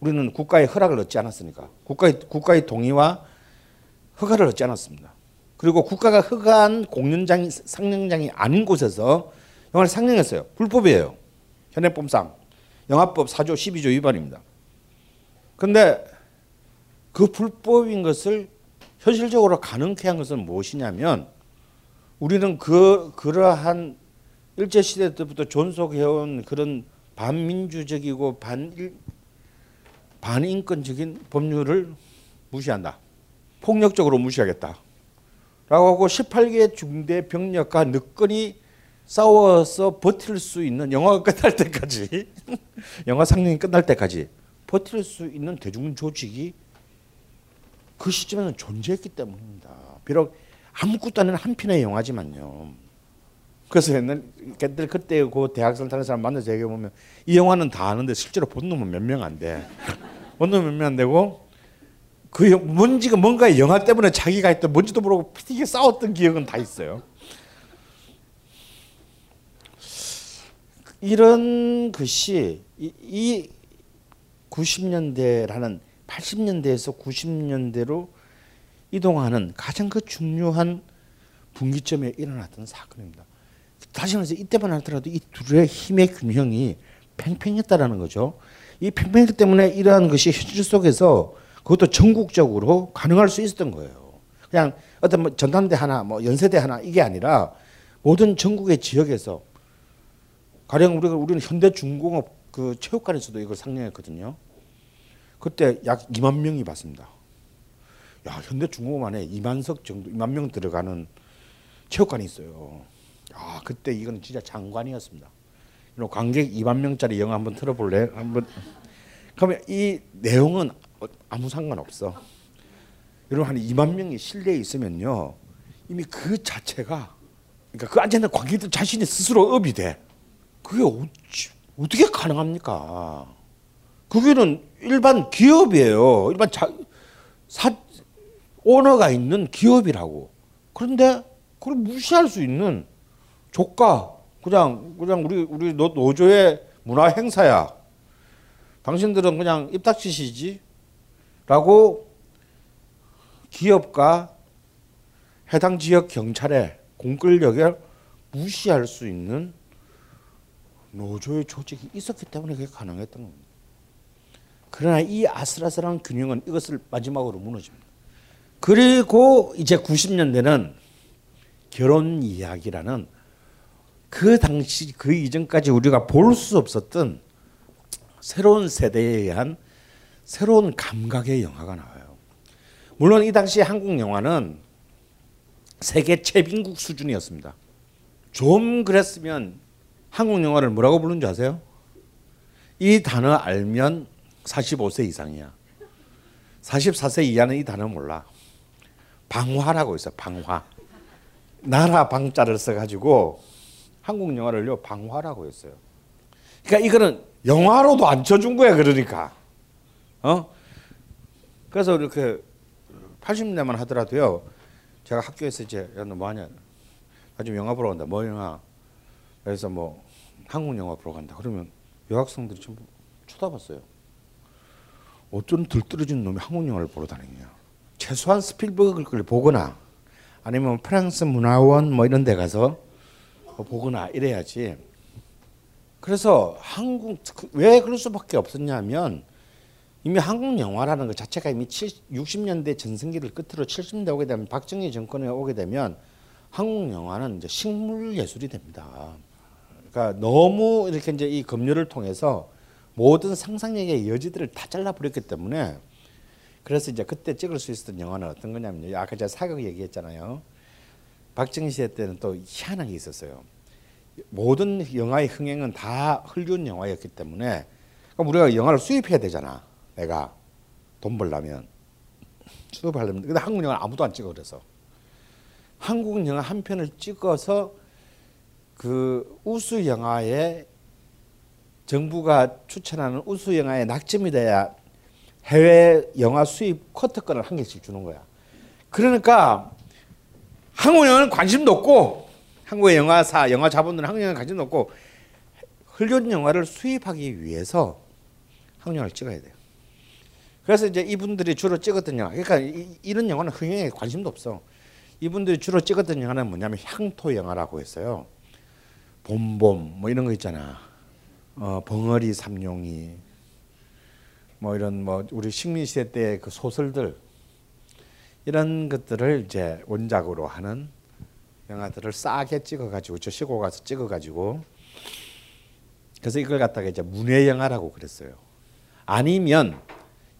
우리는 국가의 허락을 얻지 않았으니까. 국가의 국가의 동의와 허가를 얻지 않았습니다. 그리고 국가가 허가한 공연장이 상영장이 아닌 곳에서 영화를 상영했어요. 불법이에요. 현행법상 영화법 4조 12조 위반입니다. 근데 그 불법인 것을 현실적으로 가능케 한 것은 무엇이냐면 우리는 그 그러한 일제 시대 때부터 존속해온 그런 반민주적이고 반일 반인권적인 법률을 무시한다. 폭력적으로 무시하겠다. 라고 하고 18개 중대 병력과 느건이 싸워서 버틸 수 있는 영화가 끝날 때까지 영화 상영이 끝날 때까지 버틸 수 있는 대중 조직이 그 시점에는 존재했기 때문입니다. 비록 아무것도 아닌 한 편의 영화지만요. 그래서 옛날 걔들 그때 그 대학생 타는 사람 만나서 얘기해 보면 이 영화는 다 아는데 실제로 본 놈은 몇 명 안 돼. 본 놈은 몇 명 안 되고 그 영- 뭔지가 뭔가 영화 때문에 자기가 했던 뭔지도 모르고 되게 싸웠던 기억은 다 있어요. 이런 것이 이, 이 90년대라는 80년대에서 90년대로 이동하는 가장 그 중요한 분기점에 일어났던 사건입니다. 다시 말해서 이때만 하더라도 이 둘의 힘의 균형이 팽팽했다라는 거죠. 이 팽팽했기 때문에 이러한 것이 현실 속에서 그것도 전국적으로 가능할 수 있었던 거예요. 그냥 어떤 뭐 전남대 하나, 뭐 연세대 하나 이게 아니라 모든 전국의 지역에서 가령 우리가 우리는 현대중공업 그 체육관에서도 이걸 상영했거든요. 그때 약 2만 명이 봤습니다. 야 현대중공업 안에 2만석 정도, 2만 명 들어가는 체육관이 있어요. 아 그때 이건 진짜 장관이었습니다. 관객 2만 명짜리 영화 한번 틀어볼래? 한번 그러면 이 내용은 어, 아무 상관 없어. 여러분 한 2만 명이 실내에 있으면요 이미 그 자체가 그러니까 그 앉아 있는 관객들 자신이 스스로 업이 돼. 그게 어찌, 어떻게 가능합니까? 그게는 일반 기업이에요. 일반 자, 사, 오너가 있는 기업이라고. 그런데 그걸 무시할 수 있는 조가 그냥 그냥 우리 우리 노- 노조의 문화 행사야. 당신들은 그냥 입 닥치시지 라고 기업과 해당 지역 경찰의 공권력을 무시할 수 있는 노조의 조직이 있었기 때문에 그게 가능했던 겁니다. 그러나 이 아슬아슬한 균형은 이것을 마지막으로 무너집니다. 그리고 이제 90년대는 결혼 이야기라는 그 당시 그 이전까지 우리가 볼 수 없었던 새로운 세대에 의한 새로운 감각의 영화가 나와요. 물론 이 당시 한국 영화는 세계 최빈국 수준이었습니다. 좀 그랬으면 한국 영화를 뭐라고 부르는 줄 아세요? 이 단어 알면 45세 이상이야. 44세 이하는 이 단어 몰라. 방화라고 있어. 방화. 나라 방자를 써가지고 한국 영화를요 방화라고 했어요. 그러니까 이거는 영화로도 안 쳐준 거야 그러니까. 어? 그래서 이렇게 80년대만 하더라도요. 제가 학교에서 이제 야 너 뭐하냐? 나 지금 영화 보러 간다. 뭐 영화? 그래서 뭐 한국 영화 보러 간다. 그러면 여학생들이 전부 쳐다봤어요. 어떤 들떨어진 놈이 한국 영화를 보러 다니냐. 최소한 스필버그를 보거나 아니면 프랑스 문화원 뭐 이런 데 가서 뭐 보거나 이래야지. 그래서 한국 왜 그럴 수밖에 없었냐면 이미 한국 영화라는 것 자체가 이미 70, 60년대 전성기를 끝으로 70년대 오게 되면 박정희 정권에 오게 되면 한국 영화는 이제 식물 예술이 됩니다. 그러니까 너무 이렇게 이제 이 검열을 통해서 모든 상상력의 여지들을 다 잘라버렸기 때문에 그래서 이제 그때 찍을 수 있었던 영화는 어떤 거냐면요. 아까 제가 사극 얘기했잖아요. 박정희 시대 때는 또 희한한 게 있었어요. 모든 영화의 흥행은 다 헐리우드 영화였기 때문에 그럼 우리가 영화를 수입해야 되잖아. 내가 돈 벌려면 수입하려면 근데 한국 영화 아무도 안 찍어 그래서 한국 영화 한 편을 찍어서 그 우수 영화에 정부가 추천하는 우수 영화에 낙점이 돼야 해외 영화 수입 쿼터권을 한 개씩 주는 거야. 그러니까 한국 영화는 관심도 없고 한국의 영화사, 영화 자본들은 한국 영화에 관심도 없고 헐리우드 영화를 수입하기 위해서 한국 영화를 찍어야 돼요. 그래서 이제 이분들이 주로 찍었던 영화, 그러니까 이, 런 영화는 흥행에 관심도 없어. 이분들이 주로 찍었던 영화는 뭐냐면 향토 영화라고 했어요. 봄봄 뭐 이런 거 있잖아. 어, 벙어리 삼룡이 뭐 이런 뭐 우리 식민 시대 때 그 소설들 이런 것들을 이제 원작으로 하는 영화들을 싸게 찍어가지고 저 시골 가서 찍어가지고 그래서 이걸 갖다가 이제 문예 영화라고 그랬어요. 아니면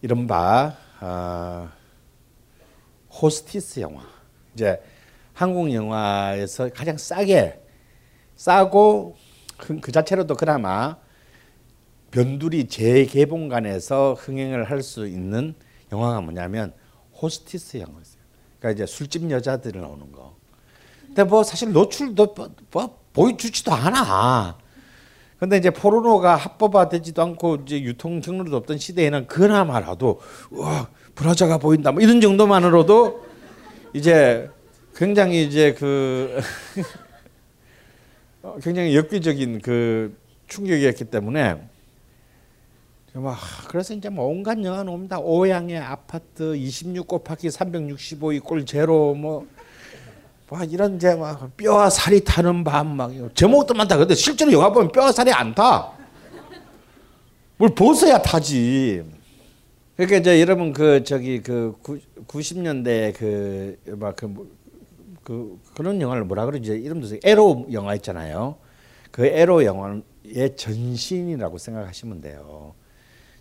이른바 어, 호스티스 영화 이제 한국 영화에서 가장 싸게 싸고 그, 그 자체로도 그나마 변두리 재개봉관에서 흥행을 할 수 있는 영화가 뭐냐면 호스티스 영화였어요. 그러니까 이제 술집 여자들 나오는 거. 근데 뭐 사실 노출도 뭐, 뭐 보여주지도 않아. 근데 이제 포르노가 합법화되지도 않고 이제 유통 경로도 없던 시대에는 그나마라도 와 브라자가 보인다 뭐 이런 정도만으로도 이제 굉장히 이제 그 어, 굉장히 역기적인 그 충격이었기 때문에 막 그래서 이제 뭐 온갖 영화 나옵니다. 오양의 아파트 26 곱하기 365이 꼴 제로 뭐. 와 이런 이제 막 뼈와 살이 타는 밤 막 제목도 많다. 근데 실제로 영화 보면 뼈와 살이 안 타. 뭘 벗어야 타지. 그러니까 이제 여러분 그 저기 그 90년대 그막그 그 그 런 영화를 뭐라 그러지 이름도 에로 영화 있잖아요. 그 에로 영화의 전신이라고 생각하시면 돼요.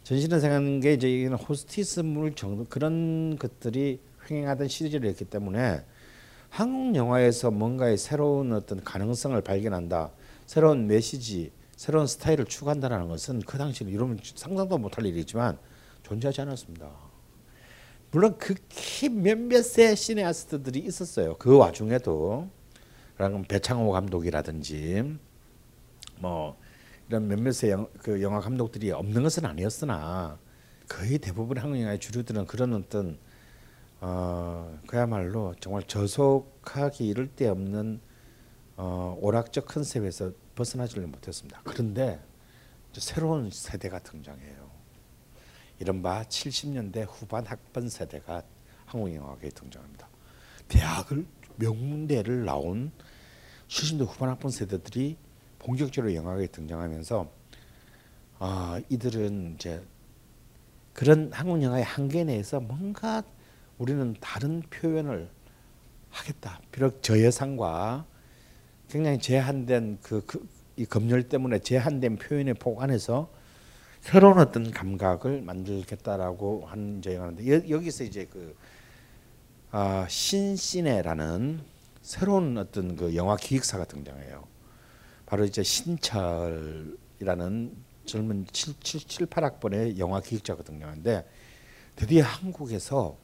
전신을 생각하는 게 이제 이는 호스티스물 정도 그런 것들이 횡행하던 시리즈였기 때문에 한국 영화에서 뭔가의 새로운 어떤 가능성을 발견한다, 새로운 메시지, 새로운 스타일을 추구한다는 것은 그 당시는 이러면 상상도 못할 일이지만 존재하지 않았습니다. 물론 극히 몇몇의 시네아스트들이 있었어요. 그 와중에도 그럼 배창호 감독이라든지 뭐 이런 몇몇의 영, 그 영화 감독들이 없는 것은 아니었으나 거의 대부분 한국 영화의 주류들은 그런 어떤 어 그야말로 정말 저속하기 이를 데 없는 어 오락적 컨셉에서 벗어나지를 못했습니다. 그런데 새로운 세대가 등장해요. 이른바 70년대 후반 학번 세대가 한국 영화계에 등장합니다. 대학을 명문대를 나온 70년대 후반 학번 세대들이 본격적으로 영화계에 등장하면서 아 이들은 이제 그런 한국 영화의 한계 내에서 뭔가 우리는 다른 표현을 하겠다. 비록 저예산과 굉장히 제한된 그, 그, 이 검열 때문에 제한된 표현의 폭 안에서 새로운 어떤 감각을 만들겠다라고 하는 여, 여기서 이제 그 아, 신시네라는 새로운 어떤 그 영화 기획사가 등장해요. 바로 이제 신철이라는 젊은 7, 7, 7 8학번의 영화 기획자가 등장하는데 드디어 한국에서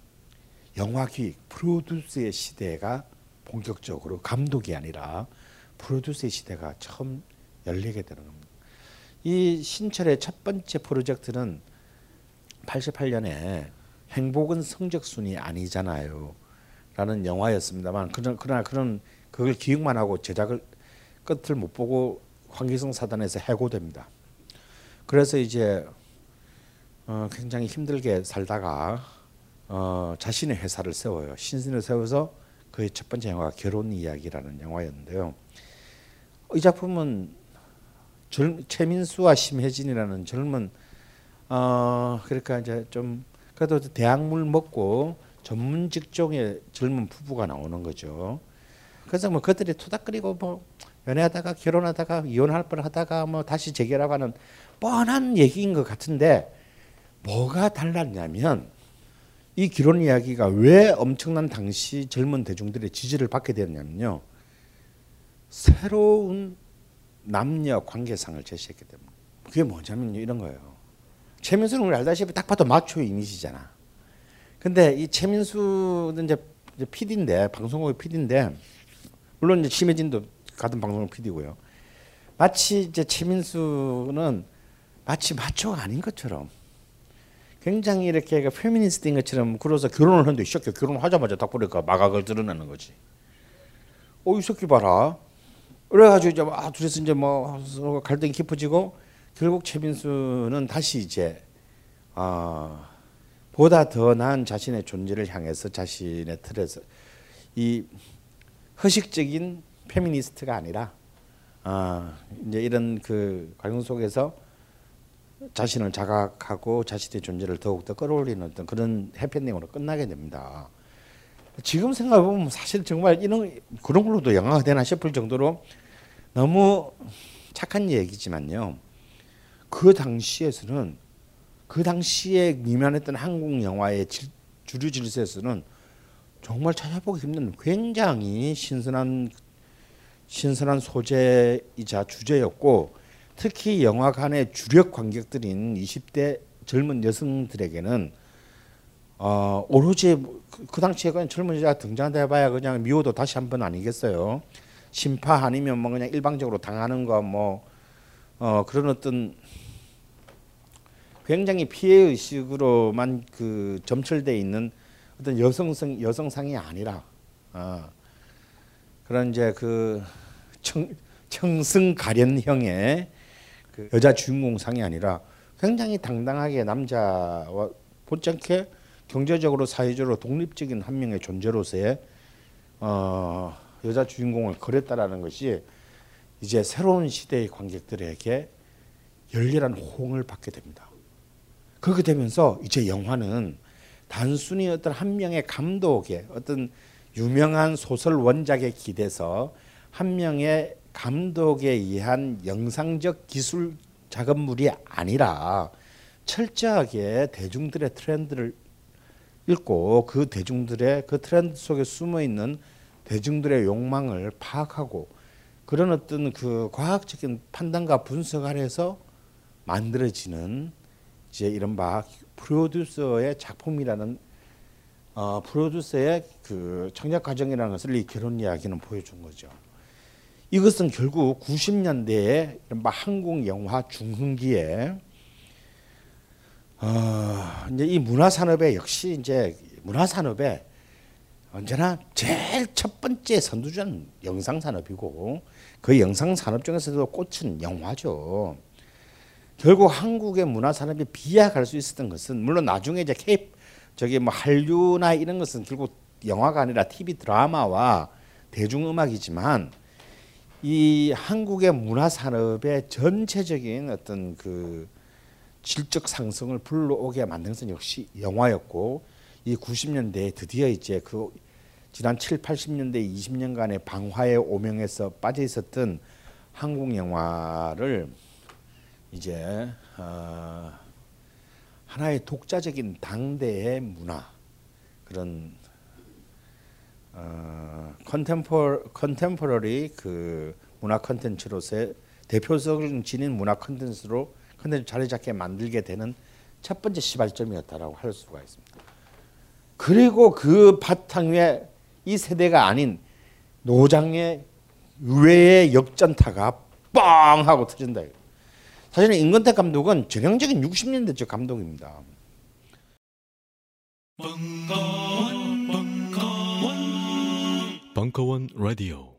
영화 기획 프로듀스의 시대가 본격적으로 감독이 아니라 프로듀스의 시대가 처음 열리게 되는 겁니다. 이 신철의 첫 번째 프로젝트는 88년에 행복은 성적순이 아니잖아요. 라는 영화였습니다만 그러나 그런 그걸 기획만 하고 제작을 끝을 못 보고 황기성 사단에서 해고됩니다. 그래서 이제 어, 굉장히 힘들게 살다가 어, 자신의 회사를 세워요. 신신을 세워서 그의 첫 번째 영화가 결혼 이야기라는 영화였는데요. 이 작품은 젊, 최민수와 심혜진이라는 젊은 어 그러니까 이제 좀 그래도 대학물 먹고 전문 직종의 젊은 부부가 나오는 거죠. 그래서 뭐 그들이 투닥거리고 뭐 연애하다가 결혼하다가 이혼할 뻔하다가 뭐 다시 재결합하는 뻔한 얘기인 것 같은데 뭐가 달랐냐면 이 결혼 이야기가 왜 엄청난 당시 젊은 대중들의 지지를 받게 되었냐면요. 새로운 남녀 관계상을 제시했기 때문에 그게 뭐냐면 이런 거예요. 최민수는 우리 알다시피 딱 봐도 마초 이미지잖아. 근데 이 최민수는 이제, PD인데 방송국의 PD인데 물론 이제 심혜진도 같은 방송국 PD고요. 마치 이제 최민수는 마치 마초가 아닌 것처럼 굉장히 이렇게 페미니스트인 것처럼 그래서 결혼을 하는데 이 새끼 결혼하자마자 딱 보니까 마각을 드러내는 거지. 어, 이 새끼 봐라. 그래가지고 이제 아, 둘이서 이제 뭐 서로 갈등이 깊어지고 결국 최민수는 다시 이제 아 보다 더 나은 자신의 존재를 향해서 자신의 틀에서 이 허식적인 페미니스트가 아니라 아 이제 이런 그 과정 속에서 자신을 자각하고 자신의 존재를 더욱더 끌어올리는 어떤 그런 해피엔딩으로 끝나게 됩니다. 지금 생각해 보면 사실 정말 이런 그런 걸로도 영화가 되나 싶을 정도로 너무 착한 얘기지만요. 그 당시에서는 그 당시에 미만했던 한국 영화의 질, 주류 질서에서는 정말 찾아보기 힘든 굉장히 신선한 신선한 소재이자 주제였고 특히 영화관의 주력 관객들인 20대 젊은 여성들에게는 어, 오로지 그, 그 당시에 그냥 젊은 여자가 등장한다 해봐야 그냥 미워도 다시 한 번 아니겠어요. 심파 아니면 뭐 그냥 일방적으로 당하는 거뭐 어, 그런 어떤 굉장히 피해 의식으로만 그 점철돼 있는 어떤 여성성 여성상이 아니라 어, 그런 이제 그 청, 청승 가련형의 그 여자 주인공상이 아니라 굉장히 당당하게 남자와 못지않게 경제적으로 사회적으로 독립적인 한 명의 존재로서의 어, 여자 주인공을 그렸다라는 것이 이제 새로운 시대의 관객들에게 열렬한 호응을 받게 됩니다. 그렇게 되면서 이제 영화는 단순히 어떤 한 명의 감독의 어떤 유명한 소설 원작에 기대서 한 명의 감독에 의한 영상적 기술 작업물이 아니라 철저하게 대중들의 트렌드를 읽고 그 대중들의 그 트렌드 속에 숨어 있는 대중들의 욕망을 파악하고 그런 어떤 그 과학적인 판단과 분석 아래서 만들어지는 이제 이른바 프로듀서의 작품이라는 어, 프로듀서의 그 청약 과정이라는 것을 이 결혼 이야기는 보여준 거죠. 이것은 결국 90년대에 이른바 한국 영화 중흥기에 어, 이제 이 문화 산업에 역시 이제 문화 산업에 언제나 제일 첫 번째 선두주자는 영상 산업이고 그 영상 산업 중에서도 꽃은 영화죠. 결국 한국의 문화 산업이 비약할 수 있었던 것은 물론 나중에 이제 케이 저기 뭐 한류나 이런 것은 결국 영화가 아니라 TV 드라마와 대중음악이지만 이 한국의 문화 산업의 전체적인 어떤 그 질적 상승을 불러오게 만든 것은 역시 영화였고 이 90년대에 드디어 이제 그 지난 7, 80년대 20년간의 방화의 오명에서 빠져 있었던 한국 영화를 이제 어 하나의 독자적인 당대의 문화 그런 어 컨템포 컨템포러리 그 문화 컨텐츠로서의 대표적인 지닌 문화 컨텐츠로 컨텐츠 자리 잡게 만들게 되는 첫 번째 시발점이었다라고 할 수가 있습니다. 그리고 그 바탕 위에 이 세대가 아닌 노장의 의외의 역전타가 뻥 하고 터진다. 사실은 임건택 감독은 전형적인 60년대 적 감독입니다. 벙커 Bunkawan Radio.